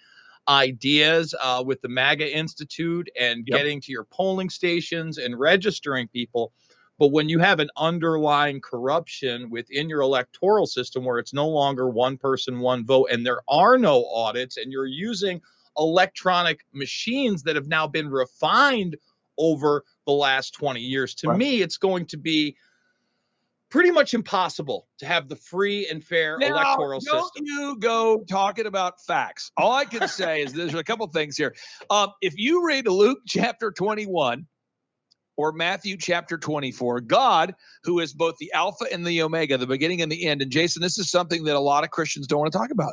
Speaker 4: ideas uh, with the MAGA Institute and
Speaker 8: Yep.
Speaker 4: getting to your polling stations and registering people. But when you have an underlying corruption within your electoral system where it's no longer one person, one vote, and there are no audits, and you're using electronic machines that have now been refined over the last 20 years, to
Speaker 8: Right.
Speaker 4: me, it's going to be pretty much impossible to have the free and fair
Speaker 8: Now,
Speaker 4: electoral
Speaker 8: don't
Speaker 4: system.
Speaker 8: you go talking about facts. All I can say is there's a couple things here. Um, if you read Luke chapter 21 or Matthew chapter 24, God, who is both the Alpha and the Omega, the beginning and the end, and Jason, this is something that a lot of Christians don't want to talk about.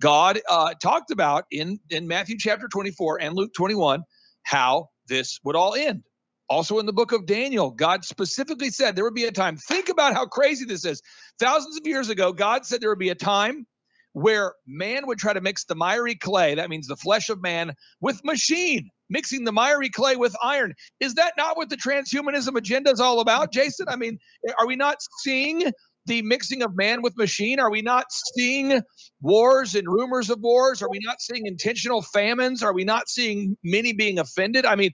Speaker 8: God uh, talked about in, in Matthew chapter 24 and Luke 21 how this would all end. Also in the book of Daniel, God specifically said there would be a time. Think about how crazy this is. Thousands of years ago, God said there would be a time where man would try to mix the miry clay, that means the flesh of man, with machine, mixing the miry clay with iron. Is that not what the transhumanism agenda is all about, Jason? I mean, are we not seeing the mixing of man with machine? Are we not seeing wars and rumors of wars? Are we not seeing intentional famines? Are we not seeing many being offended? I mean,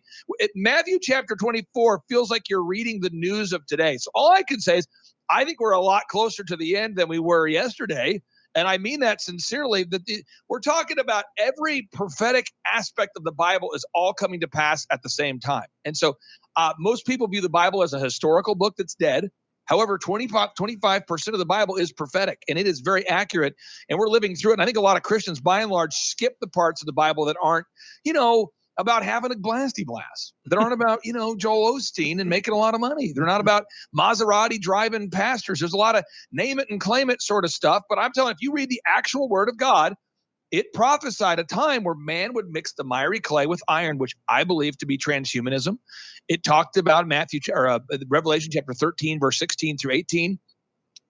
Speaker 8: Matthew chapter 24 feels like you're reading the news of today. So all I can say is, I think we're a lot closer to the end than we were yesterday. And I mean that sincerely. That the, we're talking about every prophetic aspect of the Bible is all coming to pass at the same time. And so uh, most people view the Bible as a historical book that's dead. However, 25, 25% of the Bible is prophetic and it is very accurate. And we're living through it. And I think a lot of Christians, by and large, skip the parts of the Bible that aren't, you know, about having a blasty blast, that aren't about, you know, Joel Osteen and making a lot of money. They're not about Maserati driving pastors. There's a lot of name it and claim it sort of stuff. But I'm telling you, if you read the actual word of God, it prophesied a time where man would mix the miry clay with iron, which I believe to be transhumanism. It talked about Matthew or uh, Revelation chapter 13, verse 16 through 18.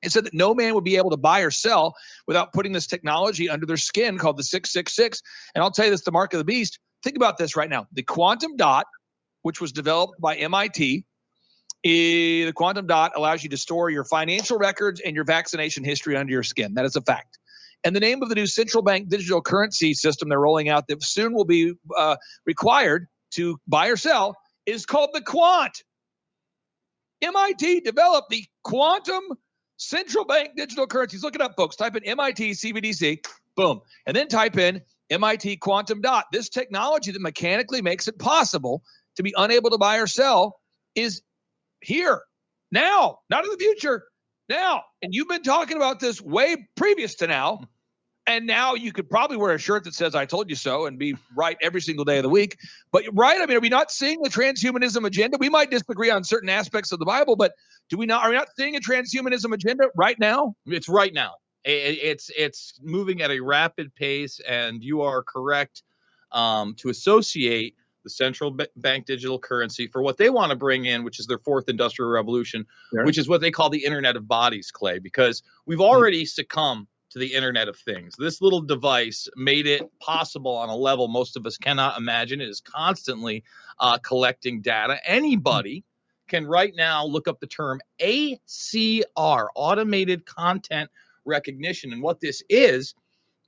Speaker 8: It said that no man would be able to buy or sell without putting this technology under their skin called the 666. And I'll tell you this the mark of the beast. Think about this right now. The quantum dot, which was developed by MIT, eh, the quantum dot allows you to store your financial records and your vaccination history under your skin. That is a fact. And the name of the new central bank digital currency system they're rolling out that soon will be uh, required to buy or sell is called the Quant. MIT developed the quantum central bank digital currencies. Look it up, folks. Type in MIT CBDC, boom, and then type in MIT quantum dot. This technology that mechanically makes it possible to be unable to buy or sell is here now, not in the future. Now, and you've been talking about this way previous to now. And now you could probably wear a shirt that says "I told you so" and be right every single day of the week. But right, I mean, are we not seeing the transhumanism agenda? We might disagree on certain aspects of the Bible, but do we not? Are we not seeing a transhumanism agenda right now?
Speaker 4: It's right now. I- I- It's it's moving at a rapid pace, and you are correct um, to associate the central bank digital currency for what they want to bring in, which is their fourth industrial revolution,
Speaker 8: Sure.
Speaker 4: which is what they call the Internet of Bodies, Clay, because we've already succumbed to the Internet of Things. This little device made it possible on a level most of us cannot imagine. It is constantly uh, collecting data. Anybody can right now look up the term ACR, automated content recognition. And what this is,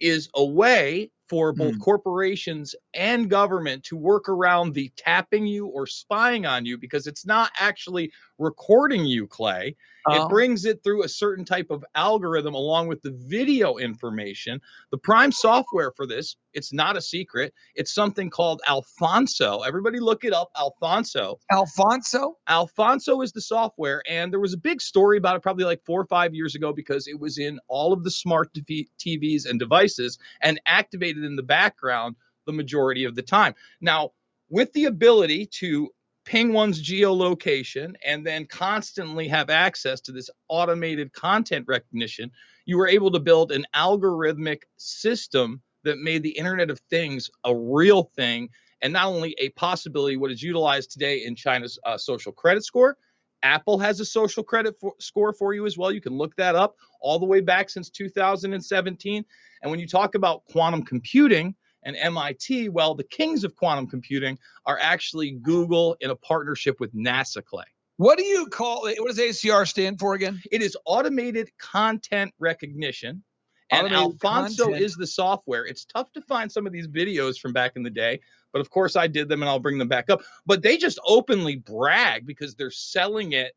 Speaker 4: is a way for hmm. both corporations and government to work around the tapping you or spying on you because it's not actually recording you, Clay.
Speaker 8: Oh.
Speaker 4: It brings it through a certain type of algorithm along with the video information. The prime software for this, it's not a secret. It's something called Alphonso. Everybody look it up, Alphonso.
Speaker 8: Alphonso?
Speaker 4: Alphonso is the software, and there was a big story about it probably like four or five years ago because it was in all of the smart TV TVs and devices and activated in the background the majority of the time. Now, with the ability to ping one's geolocation and then constantly have access to this automated content recognition, you were able to build an algorithmic system that made the Internet of Things a real thing and not only a possibility, what is utilized today in China's uh, social credit score. Apple has a social credit for, score for you as well. You can look that up all the way back since 2017. And when you talk about quantum computing and MIT, well, the kings of quantum computing are actually Google in a partnership with NASA, Clay.
Speaker 8: What do you call it? What does ACR stand for again?
Speaker 4: It is automated content recognition. And
Speaker 8: Automated
Speaker 4: Alphonso
Speaker 8: content.
Speaker 4: is the software. It's tough to find some of these videos from back in the day, but of course I did them and I'll bring them back up. But they just openly brag because they're selling it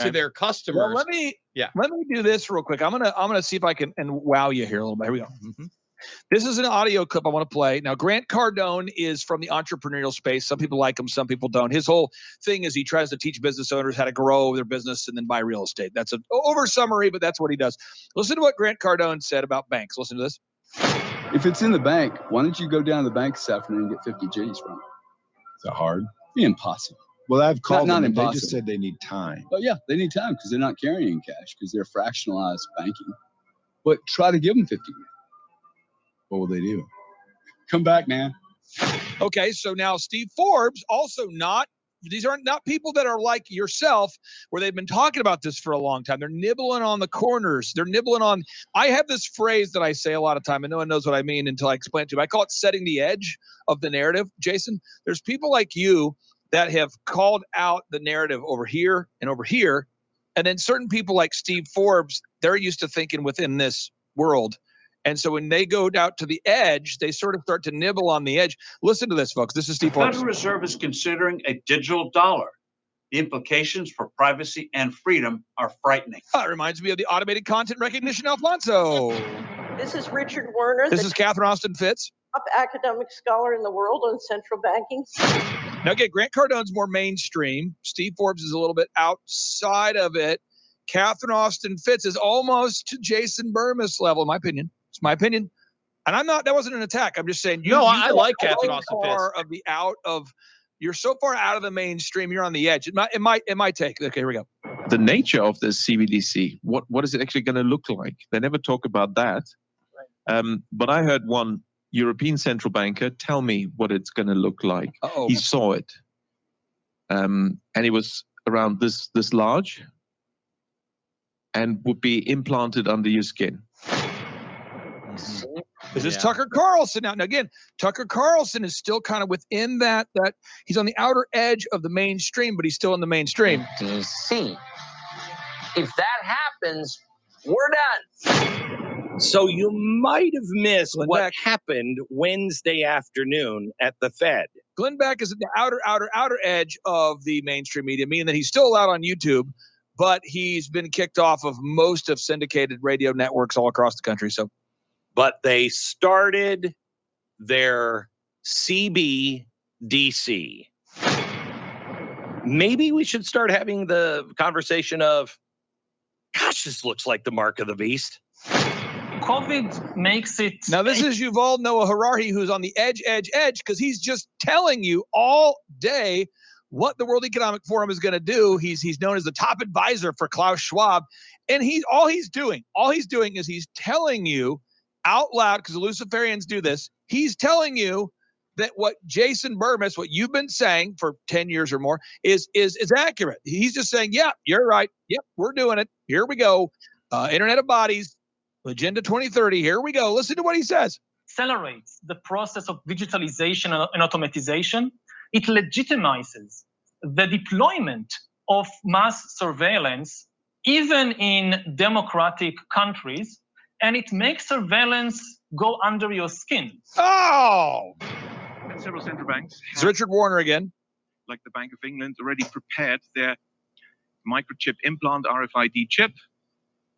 Speaker 4: to their customers.
Speaker 8: Well, let me
Speaker 4: Yeah.
Speaker 8: let me do this real quick. I'm gonna I'm gonna see if I can and wow you here a little bit. Here we go.
Speaker 4: Mhm.
Speaker 8: This is an audio clip I want to play. Now, Grant Cardone is from the entrepreneurial space. Some people like him, some people don't. His whole thing is he tries to teach business owners how to grow their business and then buy real estate. That's an over summary, but that's what he does. Listen to what Grant Cardone said about banks. Listen to this.
Speaker 9: If it's in the bank, why don't you go down to the bank this afternoon and get 50 G's from it?
Speaker 1: Is that hard?
Speaker 9: Impossible.
Speaker 1: Well, I've called
Speaker 9: not
Speaker 1: them. and They just said they need time.
Speaker 9: Oh, yeah, they need time because they're not carrying cash because they're fractionalized banking. But try to give them 50 grand.
Speaker 1: What will they do?
Speaker 9: Come back, man.
Speaker 8: Okay, so now Steve Forbes also not these aren't not people that are like yourself where they've been talking about this for a long time. They're nibbling on the corners. They're nibbling on I have this phrase that I say a lot of time and no one knows what I mean until I explain it to you. I call it setting the edge of the narrative. Jason, there's people like you that have called out the narrative over here and over here. And then certain people like Steve Forbes, they're used to thinking within this world. And so when they go out to the edge, they sort of start to nibble on the edge. Listen to this, folks. This is
Speaker 10: The
Speaker 8: Steve Forbes.
Speaker 10: Federal Reserve is considering a digital dollar. The implications for privacy and freedom are frightening.
Speaker 8: Ah, that reminds me of the automated content recognition Alphonso.
Speaker 11: This is Richard Werner,
Speaker 8: This is Catherine Austin Fitts.
Speaker 11: top academic scholar in the world on central banking.
Speaker 8: Now, again, Grant Cardone's more mainstream. Steve Forbes is a little bit outside of it. Catherine Austin Fitts is almost to Jason Bermas level, in my opinion. It's my opinion. And I'm not, that wasn't an attack. I'm just saying, you,
Speaker 4: No,
Speaker 8: you
Speaker 4: I like
Speaker 8: so
Speaker 4: Catherine Austin Fitts.
Speaker 8: far of the out of, you're so far out of the mainstream, you're on the edge. It might, it might, it might take. Okay, here we go.
Speaker 12: the nature of the CBDC. What what is it actually going to look like? They never talk about that. Right. Um, but I heard one European central banker tell me what it's going to look like.
Speaker 8: Uh-oh.
Speaker 12: He saw it, um, and it was around this this large, and would be implanted under your skin. Mm-hmm.
Speaker 8: This is
Speaker 12: Yeah.
Speaker 8: Tucker Carlson now. Now again, Tucker Carlson is still kind of within that that he's on the outer edge of the mainstream, but he's still in the mainstream.
Speaker 13: DC. If that happens, we're done. So you might have missed
Speaker 8: Glenn
Speaker 13: what
Speaker 8: Beck.
Speaker 13: happened Wednesday afternoon at the Fed.
Speaker 8: Glenn Beck is at the outer, outer, outer edge of the mainstream media, meaning that he's still allowed on YouTube, but he's been kicked off of most of syndicated radio networks all across the country. So
Speaker 13: But they started their CBDC. Maybe we should start having the conversation of, gosh, this looks like the mark of the beast.
Speaker 14: COVID makes it.
Speaker 8: now this is Yuval Noah Harari, who's on the edge, edge, edge, because he's just telling you all day what the World Economic Forum is going to do. He's he's known as the top advisor for Klaus Schwab, and he all he's doing, all he's doing is he's telling you out loud because the Luciferians do this. He's telling you that what Jason Bermas, what you've been saying for 10 years or more, is is is accurate. He's just saying, yeah, you're right. Yep, we're doing it. Here we go. Uh, Internet of Bodies, Agenda 2030. Here we go. Listen to what he says.
Speaker 14: accelerates the process of digitalization and and automatization. It legitimizes the deployment of mass surveillance, even in democratic countries, and it makes surveillance go under your skin.
Speaker 8: Oh,
Speaker 15: And several central banks,
Speaker 8: it's Richard Werner again.
Speaker 15: like the Bank of England, already prepared their microchip implant RFID chip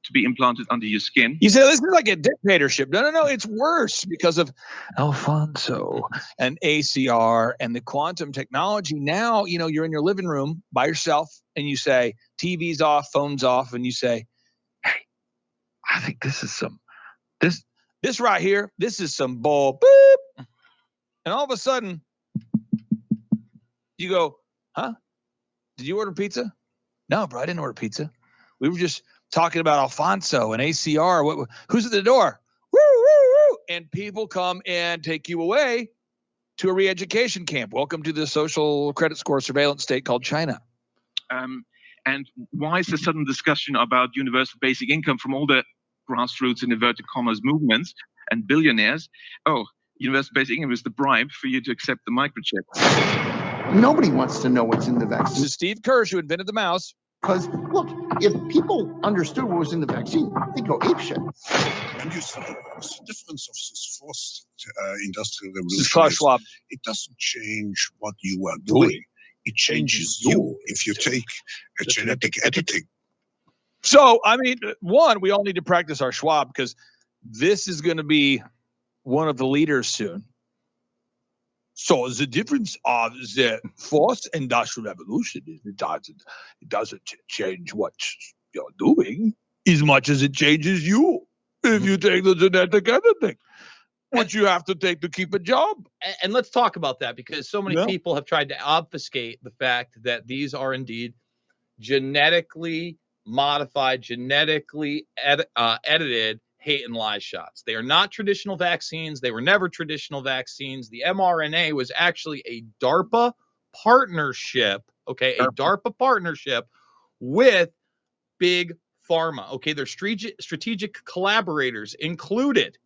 Speaker 15: to be implanted under your skin.
Speaker 8: You say this is like a dictatorship. No, no, no. It's worse because of Alphonso and ACR and the quantum technology. Now, you know, you're in your living room by yourself and you say, TV's off, phone's off, and you say, Hey, I think this is some this this right here, this is some bull boop. And all of a sudden, you go, huh? Did you order pizza? No, bro, I didn't order pizza. We were just talking about Alphonso and ACR. What, who's at the door? Woo, woo, woo. And people come and take you away to a re-education camp. Welcome to the social credit score surveillance state called China.
Speaker 15: Um, and why is the sudden discussion about universal basic income from all the grassroots and inverted commas movements and billionaires? Oh, university-based income is the bribe for you to accept the microchip.
Speaker 16: Nobody wants to know what's in the
Speaker 8: This
Speaker 16: vaccine.
Speaker 8: is Steve Kirsch who invented the mouse.
Speaker 16: Because, look, if people understood what was in the vaccine, they'd go apeshit.
Speaker 17: And you see, the difference of this fourth uh, industrial revolution?
Speaker 8: is Klaus
Speaker 17: is It doesn't change what you are doing. It changes you. If you take a genetic editing,
Speaker 8: So, I mean, one, we all need to practice our Schwab because this is going to be one of the leaders soon. So the difference of the fourth industrial revolution is it doesn't it doesn't change what you're doing as much as it changes you if you take the genetic editing, which you have to take to keep a job.
Speaker 4: And let's talk about that because so many
Speaker 8: Yeah.
Speaker 4: people have tried to obfuscate the fact that these are indeed genetically modified, genetically ed- uh, edited hate and lie shots. They are not traditional vaccines. They were never traditional vaccines. The mRNA was actually a DARPA partnership, okay, a DARPA partnership with big pharma. Okay, their strategic strategic collaborators included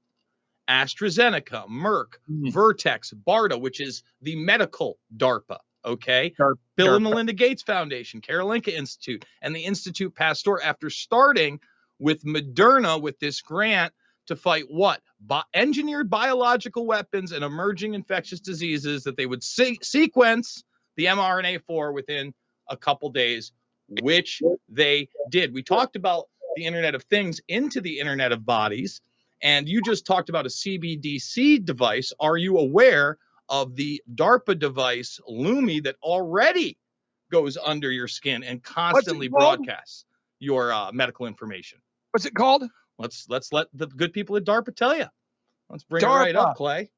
Speaker 4: AstraZeneca, Merck, Vertex, BARDA, which is the medical DARPA. Okay. Bill and Melinda Gates Foundation, Karolinska Institute, and the Institute Pasteur after starting with Moderna with this grant to fight what? Bi- engineered biological weapons and emerging infectious diseases that they would se- sequence the mRNA for within a couple days, which they did. We talked about the Internet of Things into the Internet of Bodies, and you just talked about a CBDC device. Are you aware of the DARPA device Lumi that already goes under your skin and constantly broadcasts your uh, medical information?
Speaker 8: What's it called?
Speaker 4: Let's let's let the good people at DARPA tell you. Let's bring it right
Speaker 8: DARPA.
Speaker 4: up, Clay.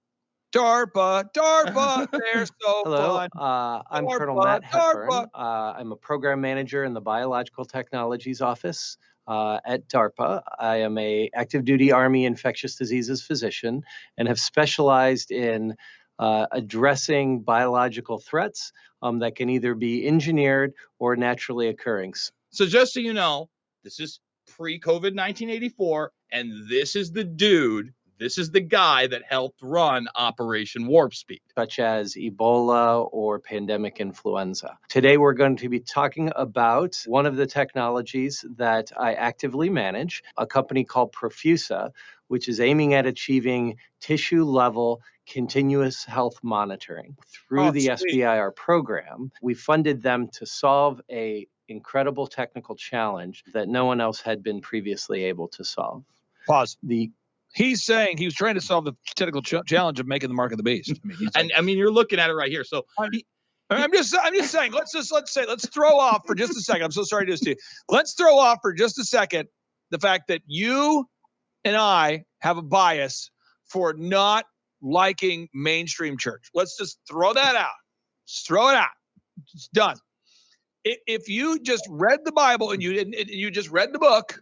Speaker 8: DARPA, DARPA, they're so
Speaker 18: Hello,
Speaker 8: fun.
Speaker 18: uh, I'm Colonel Matt Hepburn. Uh, I'm a program manager in the Biological Technologies Office uh, at DARPA. I am a active duty Army infectious diseases physician and have specialized in uh, addressing biological threats um, that can either be engineered or naturally occurring.
Speaker 4: So just so you know, this is pre-COVID 1984, and this is the dude. This is the guy that helped run Operation Warp Speed.
Speaker 18: such as Ebola or pandemic influenza. Today, we're going to be talking about one of the technologies that I actively manage, a company called Profusa, which is aiming at achieving tissue level continuous health monitoring. Through
Speaker 8: Oh,
Speaker 18: the
Speaker 8: sweet.
Speaker 18: SBIR program, we funded them to solve a incredible technical challenge that no one else had been previously able to solve.
Speaker 8: Pause.
Speaker 18: The
Speaker 8: He's saying he was trying to solve the technical ch- challenge of making the mark of the beast. I mean, he's
Speaker 4: And I mean, you're looking at it right here. So he-
Speaker 8: I'm just I'm just saying, let's just let's say let's throw off for just a second. I'm so sorry to do this to you. Let's throw off for just a second the fact that you and I have a bias for not liking mainstream church. Let's just throw that out. Just throw it out. It's done. If you just read the Bible and you didn't, and you just read the book,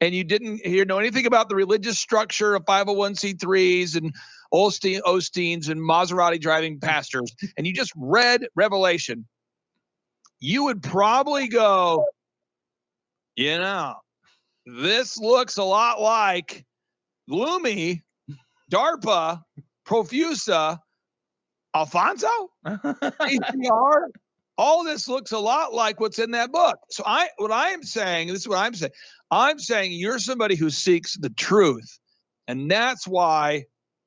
Speaker 8: and you didn't hear know anything about the religious structure of 501c3s and Osteen, Osteens and Maserati driving pastors, and you just read Revelation, you would probably go, you know, this looks a lot like Lumi, DARPA, Profusa, Alphonso, ACR. All this looks a lot like what's in that book. So I, what I am saying, this is what I'm saying. I'm saying you're somebody who seeks the truth, and that's why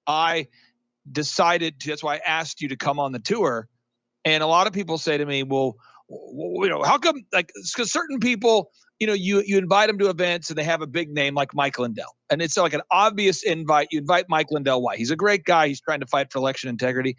Speaker 8: I decided. To, that's why I asked you to come on the tour. And a lot of people say to me, "Well, you know, how come?" Like, because certain people, you know, you you invite them to events and they have a big name like Mike Lindell, and it's like an obvious invite. You invite Mike Lindell. Why? He's a great guy. He's trying to fight for election integrity.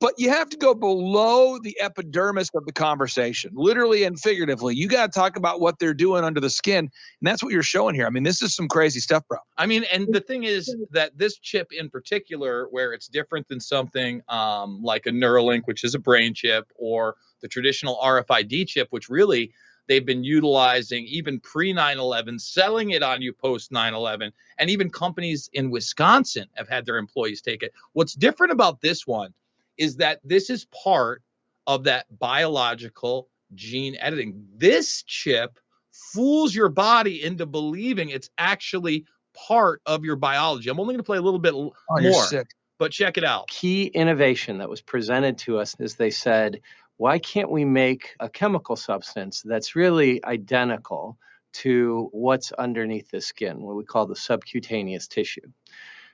Speaker 8: But you have to go below the epidermis of the conversation, literally and figuratively. You got to talk about what they're doing under the skin. And that's what you're showing here. I mean, this is some crazy stuff, bro.
Speaker 4: I mean, and the thing is that this chip in particular, where it's different than something um, like a Neuralink, which is a brain chip, or the traditional RFID chip, which really they've been utilizing even pre 9 11, selling it on you post 9 11. And even companies in Wisconsin have had their employees take it. What's different about this one is that this is part of that biological gene editing. This chip fools your body into believing it's actually part of your biology. I'm only going to play a little bit
Speaker 8: Oh,
Speaker 4: more,
Speaker 8: sick.
Speaker 4: but check it out.
Speaker 18: key innovation that was presented to us is they said, why can't we make a chemical substance that's really identical to what's underneath the skin, what we call the subcutaneous tissue,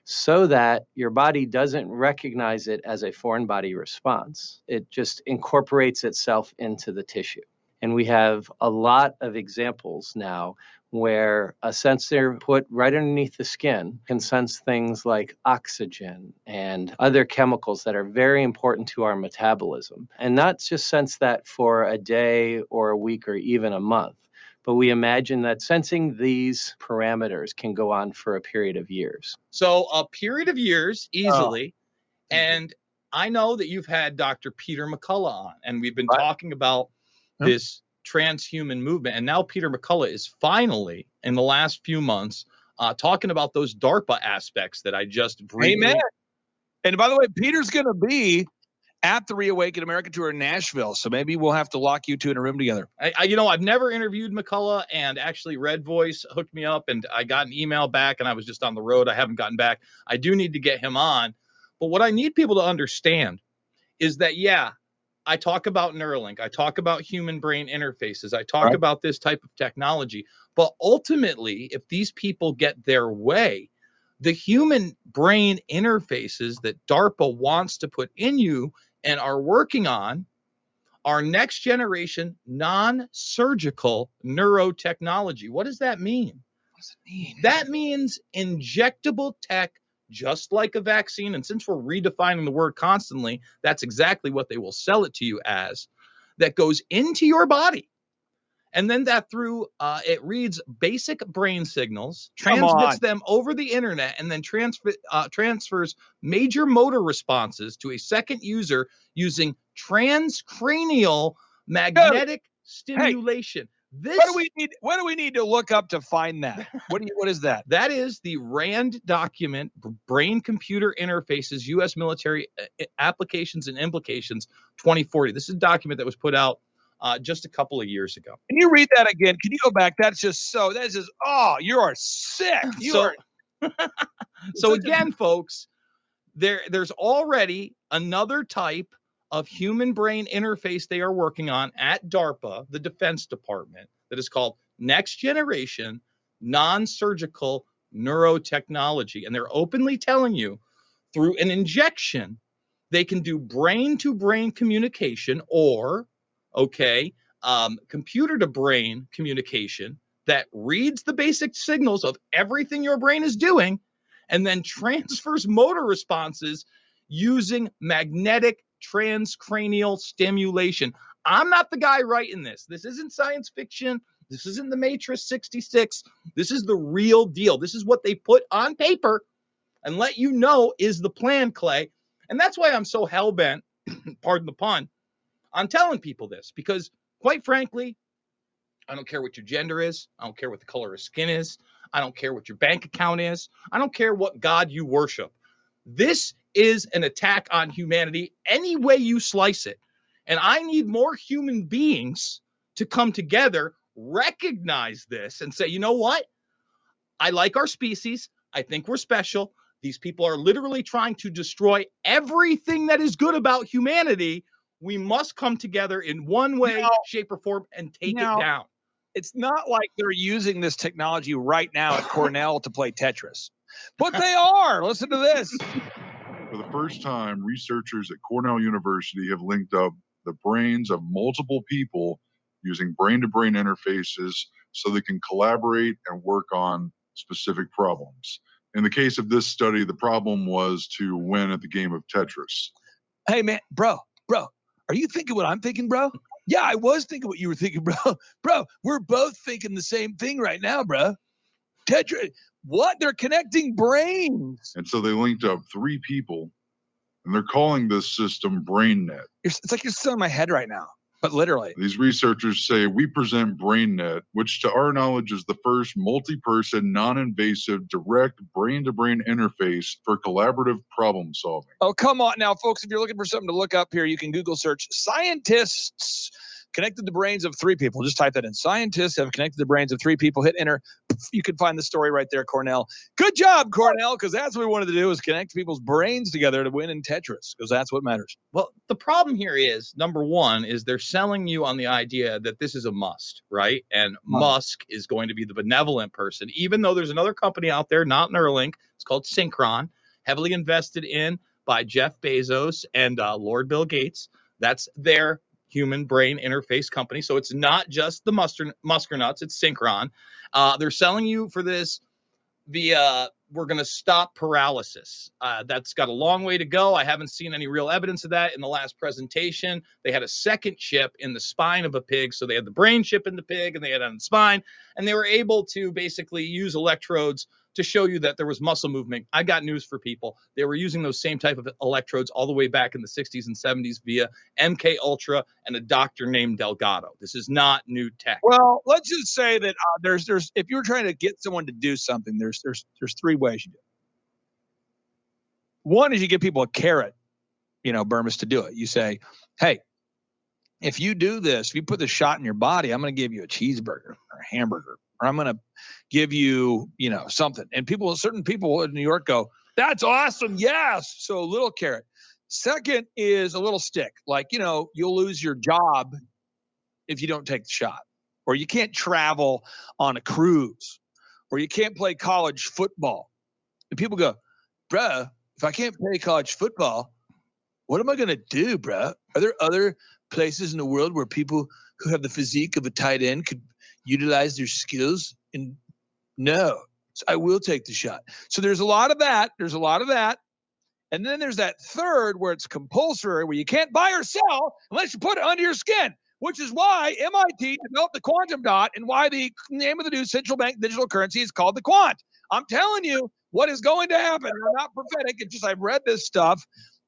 Speaker 18: so that your body doesn't recognize it as a foreign body response? It just incorporates itself into the tissue. And we have a lot of examples now where a sensor put right underneath the skin can sense things like oxygen and other chemicals that are very important to our metabolism. And not just sense that for a day or a week or even a month, but we imagine that sensing these parameters can go on for a period of years.
Speaker 4: So a period of years easily. And I know that you've had Dr. Peter McCullough on, and we've been talking about
Speaker 8: Yep.
Speaker 4: this transhuman movement. And now Peter McCullough is finally, in the last few months, uh, talking about those DARPA aspects that I just briefly.
Speaker 8: Amen. And by the way, Peter's going to be at the Reawaken America tour in Nashville. So maybe we'll have to lock you two in a room together.
Speaker 4: I, I, you know, I've never interviewed McCullough, and actually, Red Voice hooked me up, and I got an email back, and I was just on the road. I haven't gotten back. I do need to get him on, but what I need people to understand is that yeah, I talk about Neuralink, I talk about human brain interfaces, I talk
Speaker 8: Right.
Speaker 4: about this type of technology, but ultimately, if these people get their way, the human brain interfaces that DARPA wants to put in you and are working on are next generation non surgical neurotechnology. What does that mean?
Speaker 8: What does it mean?
Speaker 4: That means injectable tech, just like a vaccine. And since we're redefining the word constantly, that's exactly what they will sell it to you as that goes into your body. And then that through uh, it reads basic brain signals, transmits them over the internet, and then transfer, uh, transfers major motor responses to a second user using transcranial magnetic stimulation. This
Speaker 8: What do we need? What do we need to look up to find that? What do you, What is that?
Speaker 4: that is the RAND document, Brain Computer Interfaces, U.S. Military uh, Applications and Implications 2040. This is a document that was put out uh, just a couple of years ago.
Speaker 8: Can you read that again? Can you go back? That's just so. That's just. Oh, you are sick. You
Speaker 4: So-
Speaker 8: are.
Speaker 4: So again, folks, there there's already another type of human brain interface they are working on at DARPA, the Defense Department, that is called next generation non-surgical neurotechnology. And they're openly telling you through an injection, they can do brain to brain communication or, okay, um, computer to brain communication that reads the basic signals of everything your brain is doing and then transfers motor responses using magnetic transcranial stimulation. I'm not the guy writing this. This isn't science fiction. This isn't the Matrix 66. This is the real deal. This is what they put on paper and let you know is the plan, Clay. And that's why I'm so hell bent, pardon the pun, on telling people this because, quite frankly, I don't care what your gender is. I don't care what the color of skin is. I don't care what your bank account is. I don't care what God you worship. This is an attack on humanity any way you slice it. And I need more human beings to come together, recognize this, and say, you know what? I like our species. I think we're special. These people are literally trying to destroy everything that is good about humanity. We must come together in one way,
Speaker 8: Now-
Speaker 4: shape, or form and take
Speaker 8: now-
Speaker 4: it down.
Speaker 8: It's not like they're using this technology right now at Cornell to play Tetris, but they are. Listen to this.
Speaker 19: For the first time, researchers at Cornell University have linked up the brains of multiple people using brain to brain interfaces so they can collaborate and work on specific problems. In the case of this study, the problem was to win at the game of Tetris.
Speaker 8: Hey man, bro, bro, are you thinking what I'm thinking, bro? Yeah, I was thinking what you were thinking, bro. Bro, we're both thinking the same thing right now, bro. Tetra, what? They're connecting brains.
Speaker 19: And so they linked up three people, and they're calling this system BrainNet.
Speaker 8: It's like you're still in my head right now, literally.
Speaker 19: These researchers say we present BrainNet, which to our knowledge is the first multi person, non invasive, direct brain to brain interface for collaborative problem solving.
Speaker 8: Oh, come on now, folks. If you're looking for something to look up here, you can Google search scientists connected the brains of three people. Just type that in. Scientists have connected the brains of three people. Hit enter. You can find the story right there, Cornell. Good job, Cornell, because that's what we wanted to do is connect people's brains together to win in Tetris, because that's what matters.
Speaker 4: Well, the problem here is number one is they're selling you on the idea that this is a must, right? And Musk is going to be the benevolent person, even though there's another company out there, not Neuralink. It's called Synchron, heavily invested in by Jeff Bezos and uh, Lord Bill Gates. That's their human brain interface company. So it's not just the muster Musker nuts, it's Synchron. Uh, they're selling you for this via we're going to stop paralysis. Uh, that's got a long way to go. I haven't seen any real evidence of that in the last presentation. They had a second chip in the spine of a pig. So they had the brain chip in the pig and they had on the spine. And they were able to basically use electrodes to show you that there was muscle movement. I got news for people. They were using those same type of electrodes all the way back in the 60s and 70s via MK Ultra and a doctor named Delgado. This is not new tech.
Speaker 8: Well, let's just say that uh, there's there's if you're trying to get someone to do something, there's there's there's three ways you do. it. One is you give people a carrot, you know, Bermas to do it. You say, hey, if you do this, if you put the shot in your body, I'm going to give you a cheeseburger or a hamburger, or I'm going to give you, you know, something. And people, certain people in New York go, that's awesome. Yes. So a little carrot. Second is a little stick. Like, you know, you'll lose your job if you don't take the shot, or you can't travel on a cruise, or you can't play college football. And people go, bruh, if I can't play college football, what am I going to do, bruh? Are there other places in the world where people who have the physique of a tight end could utilize their skills? And no, so I will take the shot. So there's a lot of that. There's a lot of that. And then there's that third where it's compulsory, where you can't buy or sell unless you put it under your skin, which is why MIT developed the quantum dot and why the name of the new central bank digital currency is called the quant. I'm telling you what is going to happen. I'm not prophetic. It's just I've read this stuff.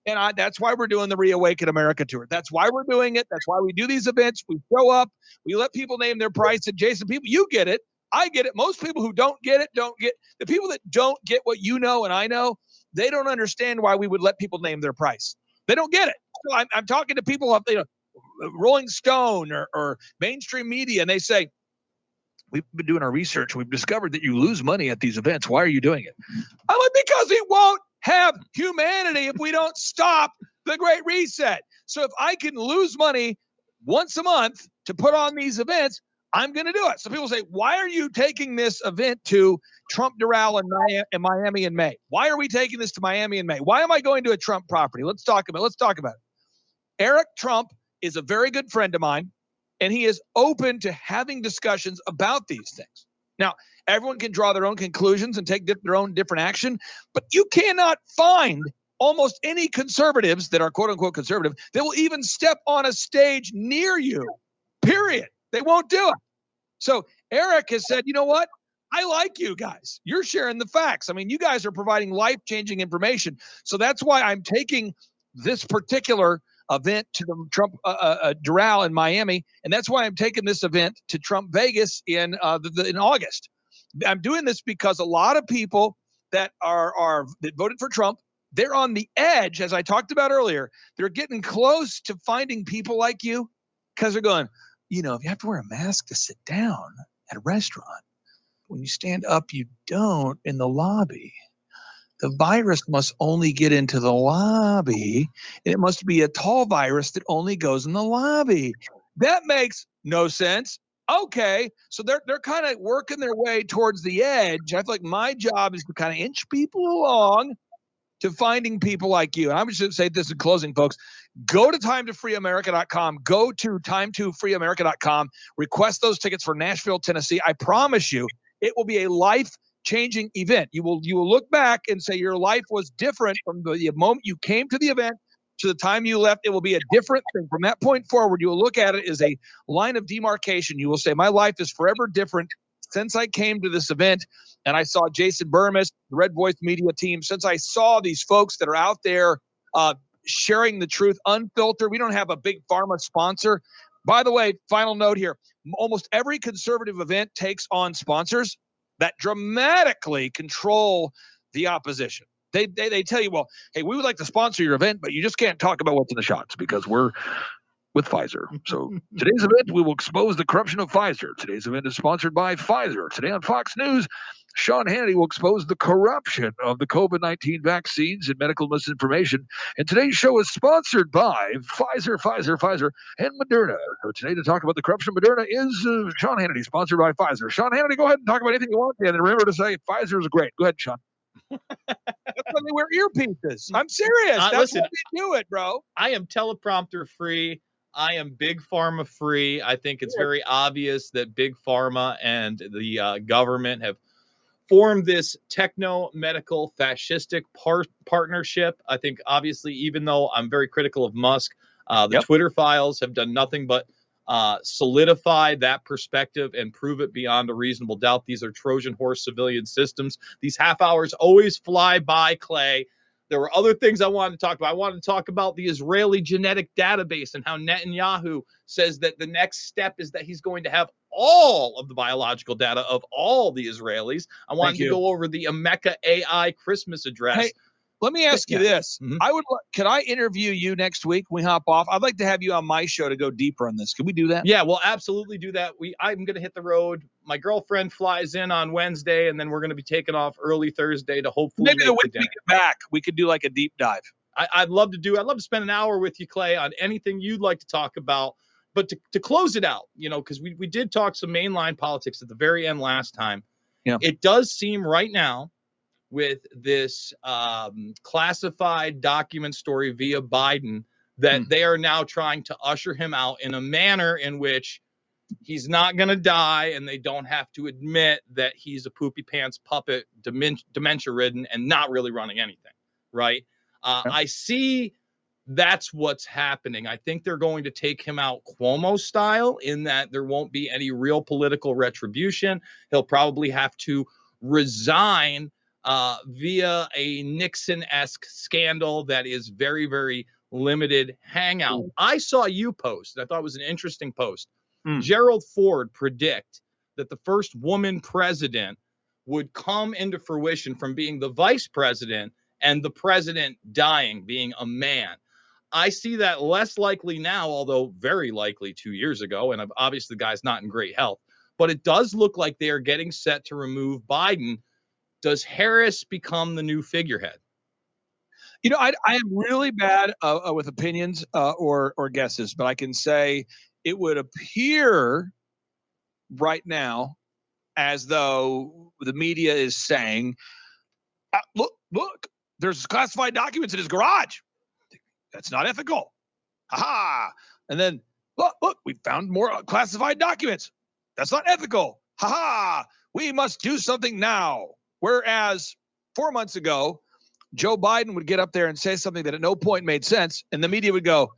Speaker 8: And I, that's why we're doing the Reawaken America tour. That's why we're doing it. That's why we do these events. We show up, we let people name their price. And Jason, people, you get it. I get it. Most people who don't get it don't get the people that don't get what you know and I know, they don't understand why we would let people name their price. They don't get it. So I'm, I'm talking to people, you know, Rolling Stone or, or mainstream media, and they say, we've been doing our research. We've discovered that you lose money at these events. Why are you doing it? I'm like, because it won't have humanity if we don't stop the Great Reset. So if I can lose money once a month to put on these events, I'm going to do it. So people say, why are you taking this event to Trump Doral in Miami in May? Why are we taking this to Miami in May? Why am I going to a Trump property? Let's talk about. It. Let's talk about it. Eric Trump is a very good friend of mine, and he is open to having discussions about these things. Now, everyone can draw their own conclusions and take their own different action, but you cannot find almost any conservatives that are quote unquote conservative that will even step on a stage near you. Period. They won't do it. So Eric has said, you know what? I like you guys. You're sharing the facts. I mean, you guys are providing life changing information. So that's why I'm taking this particular event to the Trump uh, uh, uh, Doral in Miami, and that's why I'm taking this event to Trump Vegas in uh, the, the, in August. I'm doing this because a lot of people that are are that voted for Trump, they're on the edge, as I talked about earlier. They're getting close to finding people like you because they're going, you know, if you have to wear a mask to sit down at a restaurant, when you stand up, you don't in the lobby. The virus must only get into the lobby, and it must be a tall virus that only goes in the lobby. That makes no sense. Okay, so they're they're kind of working their way towards the edge. I feel like my job is to kind of inch people along to finding people like you. And I'm just going to say this in closing, folks. Go to time2freeamerica.com. Go to time2freeamerica.com. Request those tickets for Nashville, Tennessee. I promise you, it will be a life changing event. You will you will look back and say your life was different from the moment you came to the event to the time you left. It will be a different thing. From that point forward, you will look at it as a line of demarcation. You will say, My life is forever different since I came to this event and I saw Jason Bermas, the Red Voice Media team, since I saw these folks that are out there uh, sharing the truth unfiltered. We don't have a big pharma sponsor. By the way, final note here almost every conservative event takes on sponsors that dramatically control the opposition. They, they, they tell you, well, hey, we would like to sponsor your event, but you just can't talk about what's in the shots because we're with Pfizer. So today's event, we will expose the corruption of Pfizer. Today's event is sponsored by Pfizer. Today on Fox News, Sean Hannity will expose the corruption of the COVID 19 vaccines and medical misinformation. And today's show is sponsored by Pfizer, Pfizer, Pfizer, and Moderna. So today, to talk about the corruption of Moderna is uh, Sean Hannity, sponsored by Pfizer. Sean Hannity, go ahead and talk about anything you want. And remember to say Pfizer is great. Go ahead, Sean. That's why they wear earpieces. I'm serious.
Speaker 4: Uh,
Speaker 8: That's
Speaker 4: listen,
Speaker 8: why they do it, bro.
Speaker 4: I am teleprompter free. I am big pharma free. I think it's very obvious that big pharma and the uh, government have formed this techno medical fascistic par- partnership. I think, obviously, even though I'm very critical of Musk, uh, the Twitter files have done nothing but uh, solidify that perspective and prove it beyond a reasonable doubt. These are Trojan horse civilian systems. These half hours always fly by, Clay. There were other things I wanted to talk about. I wanted to talk about the Israeli genetic database and how Netanyahu says that the next step is that he's going to have all of the biological data of all the Israelis. I wanted to go over the Ameca AI Christmas address.
Speaker 8: Hey, let me ask you
Speaker 4: Yeah.
Speaker 8: this. Mm-hmm. I would. Can I interview you next week? When we hop off. I'd like to have you on my show to go deeper on this. Can we do that?
Speaker 4: Yeah, we'll absolutely do that. We I'm gonna hit the road. My girlfriend flies in on Wednesday, and then we're gonna be taking off early Thursday to hopefully
Speaker 8: Maybe the week
Speaker 4: the
Speaker 8: we get back, we could do like a deep dive.
Speaker 4: I, I'd love to do. I'd love to spend an hour with you, Clay, on anything you'd like to talk about. But to, to close it out, you know, because we we did talk some mainline politics at the very end last time.
Speaker 8: Yeah.
Speaker 4: It does seem right now with this um, classified document story via Biden that
Speaker 8: Hmm.
Speaker 4: they are now trying to usher him out in a manner in which he's not going to die and they don't have to admit that he's a poopy pants puppet, dementia ridden, and not really running anything. Right. Uh, I see that's what's happening. I think they're going to take him out Cuomo style in that there won't be any real political retribution. He'll probably have to resign uh, via a Nixon esque scandal that is very, very limited hangout. I saw you post, I thought it was an interesting post. Gerald Ford predict that the first woman president would come into fruition from being the vice president and the president dying, being a man. I see that less likely now, although very likely two years ago. And obviously, the guy's not in great health. but it does look like they are getting set to remove Biden. Does Harris become the new figurehead?
Speaker 8: You know, I, I am really bad uh, uh, with opinions uh, or or guesses, but I can say it would appear right now as though the media is saying, uh, "Look, look, there's classified documents in his garage. That's not ethical." Ha! And then look, look, we found more uh, classified documents. That's not ethical. Ha ha! We must do something now. Whereas four months ago, Joe Biden would get up there and say something that at no point made sense, and the media would go,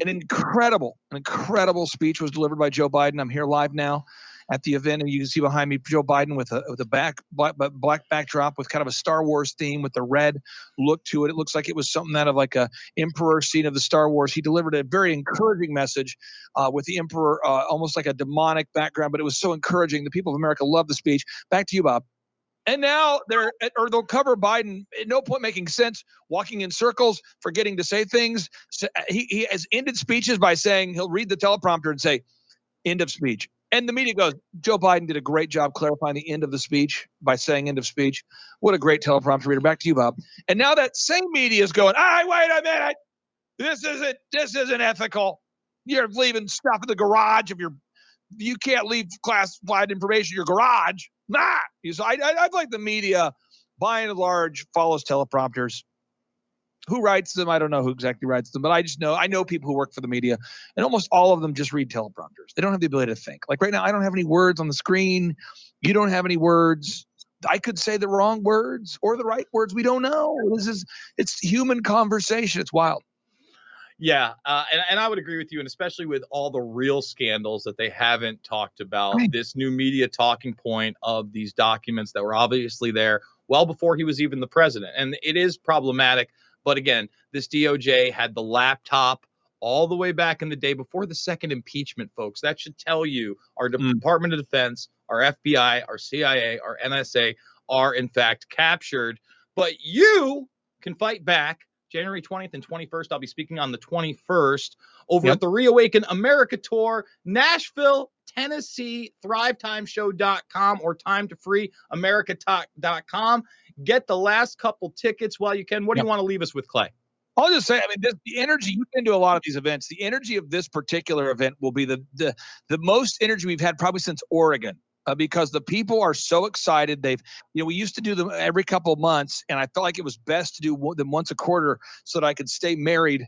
Speaker 8: an incredible, an incredible speech was delivered by Joe Biden. I'm here live now at the event, and you can see behind me Joe Biden with a with a back black, black backdrop with kind of a Star Wars theme with the red look to it. It looks like it was something out of like a Emperor scene of the Star Wars. He delivered a very encouraging message uh, with the Emperor, uh, almost like a demonic background, but it was so encouraging. The people of America loved the speech. Back to you, Bob. And now they're or they'll cover Biden at no point making sense, walking in circles, forgetting to say things. So uh, he, he has ended speeches by saying he'll read the teleprompter and say, end of speech. And the media goes, Joe Biden did a great job clarifying the end of the speech by saying end of speech. What a great teleprompter reader. Back to you, Bob. And now that same media is going, all right, wait a minute. This isn't this isn't ethical. You're leaving stuff in the garage of your you can't leave classified information in your garage. Nah. So I, I, I like the media, by and large, follows teleprompters. Who writes them? I don't know who exactly writes them, but I just know I know people who work for the media, and almost all of them just read teleprompters. They don't have the ability to think. Like right now, I don't have any words on the screen. You don't have any words. I could say the wrong words or the right words. We don't know. This is it's human conversation. It's wild.
Speaker 4: Yeah, uh, and, and I would agree with you, and especially with all the real scandals that they haven't talked about.
Speaker 8: Right.
Speaker 4: This new media talking point of these documents that were obviously there well before he was even the president, and it is problematic. But again, this DOJ had the laptop all the way back in the day before the second impeachment, folks. That should tell you our Department of Defense, our FBI, our CIA, our NSA are in fact captured. But you can fight back. January 20th and 21st. I'll be speaking on the 21st over
Speaker 8: Yep.
Speaker 4: at the Reawaken America Tour, Nashville, Tennessee, thrivetimeshow.com or time to free america.com. Get the last couple tickets while you can. What do
Speaker 8: Yep.
Speaker 4: you want to leave us with, Clay?
Speaker 8: I'll just say, I mean, this, the energy you've been to a lot of these events. The energy of this particular event will be the the the most energy we've had probably since Oregon, uh, because the people are so excited. They've, you know, we used to do them every couple of months, and I felt like it was best to do them once a quarter so that I could stay married.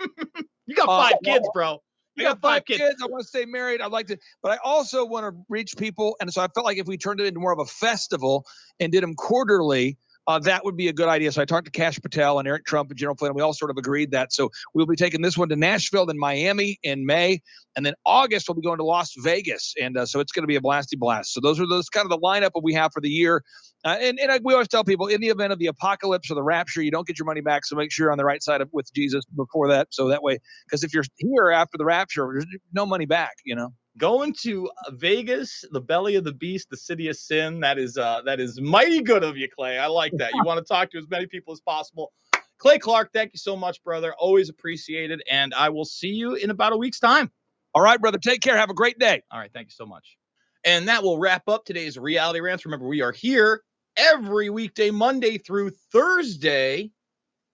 Speaker 4: You got
Speaker 8: Uh,
Speaker 4: five
Speaker 8: well,
Speaker 4: kids, bro.
Speaker 8: I
Speaker 4: You
Speaker 8: got five kids. I want to stay married. I'd like to, but I also want to reach people. And so I felt like if we turned it into more of a festival and did them quarterly, uh, that would be a good idea. So I talked to Kash Patel and Eric Trump and General Flynn. And we all sort of agreed that. So we'll be taking this one to Nashville, then Miami in May, and then August we'll be going to Las Vegas. And uh, so it's going to be a blasty blast. So those are those kind of the lineup that we have for the year. Uh, and and I, we always tell people in the event of the apocalypse or the rapture, you don't get your money back. So make sure you're on the right side of with Jesus before that. So that way, because if you're here after the rapture, there's no money back. You know.
Speaker 4: Going to uh, Vegas, the belly of the beast, the city of sin. That is uh that is mighty good of you, Clay. I like that. You want to talk to as many people as possible. Clay Clark, thank you so much, brother. Always appreciated. And I will see you in about a week's time.
Speaker 8: All right, brother. Take care. Have a great day.
Speaker 4: All right. Thank you so much. And that will wrap up today's reality rants. Remember, we are here every weekday, Monday through Thursday,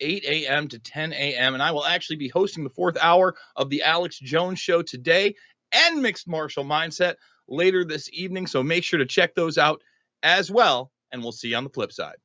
Speaker 4: 8 a.m. to 10 a.m. And I will actually be hosting the fourth hour of the Alex Jones Show today and Mixed Martial Mindset later this evening. So make sure to check those out as well. And we'll see you on the flip side.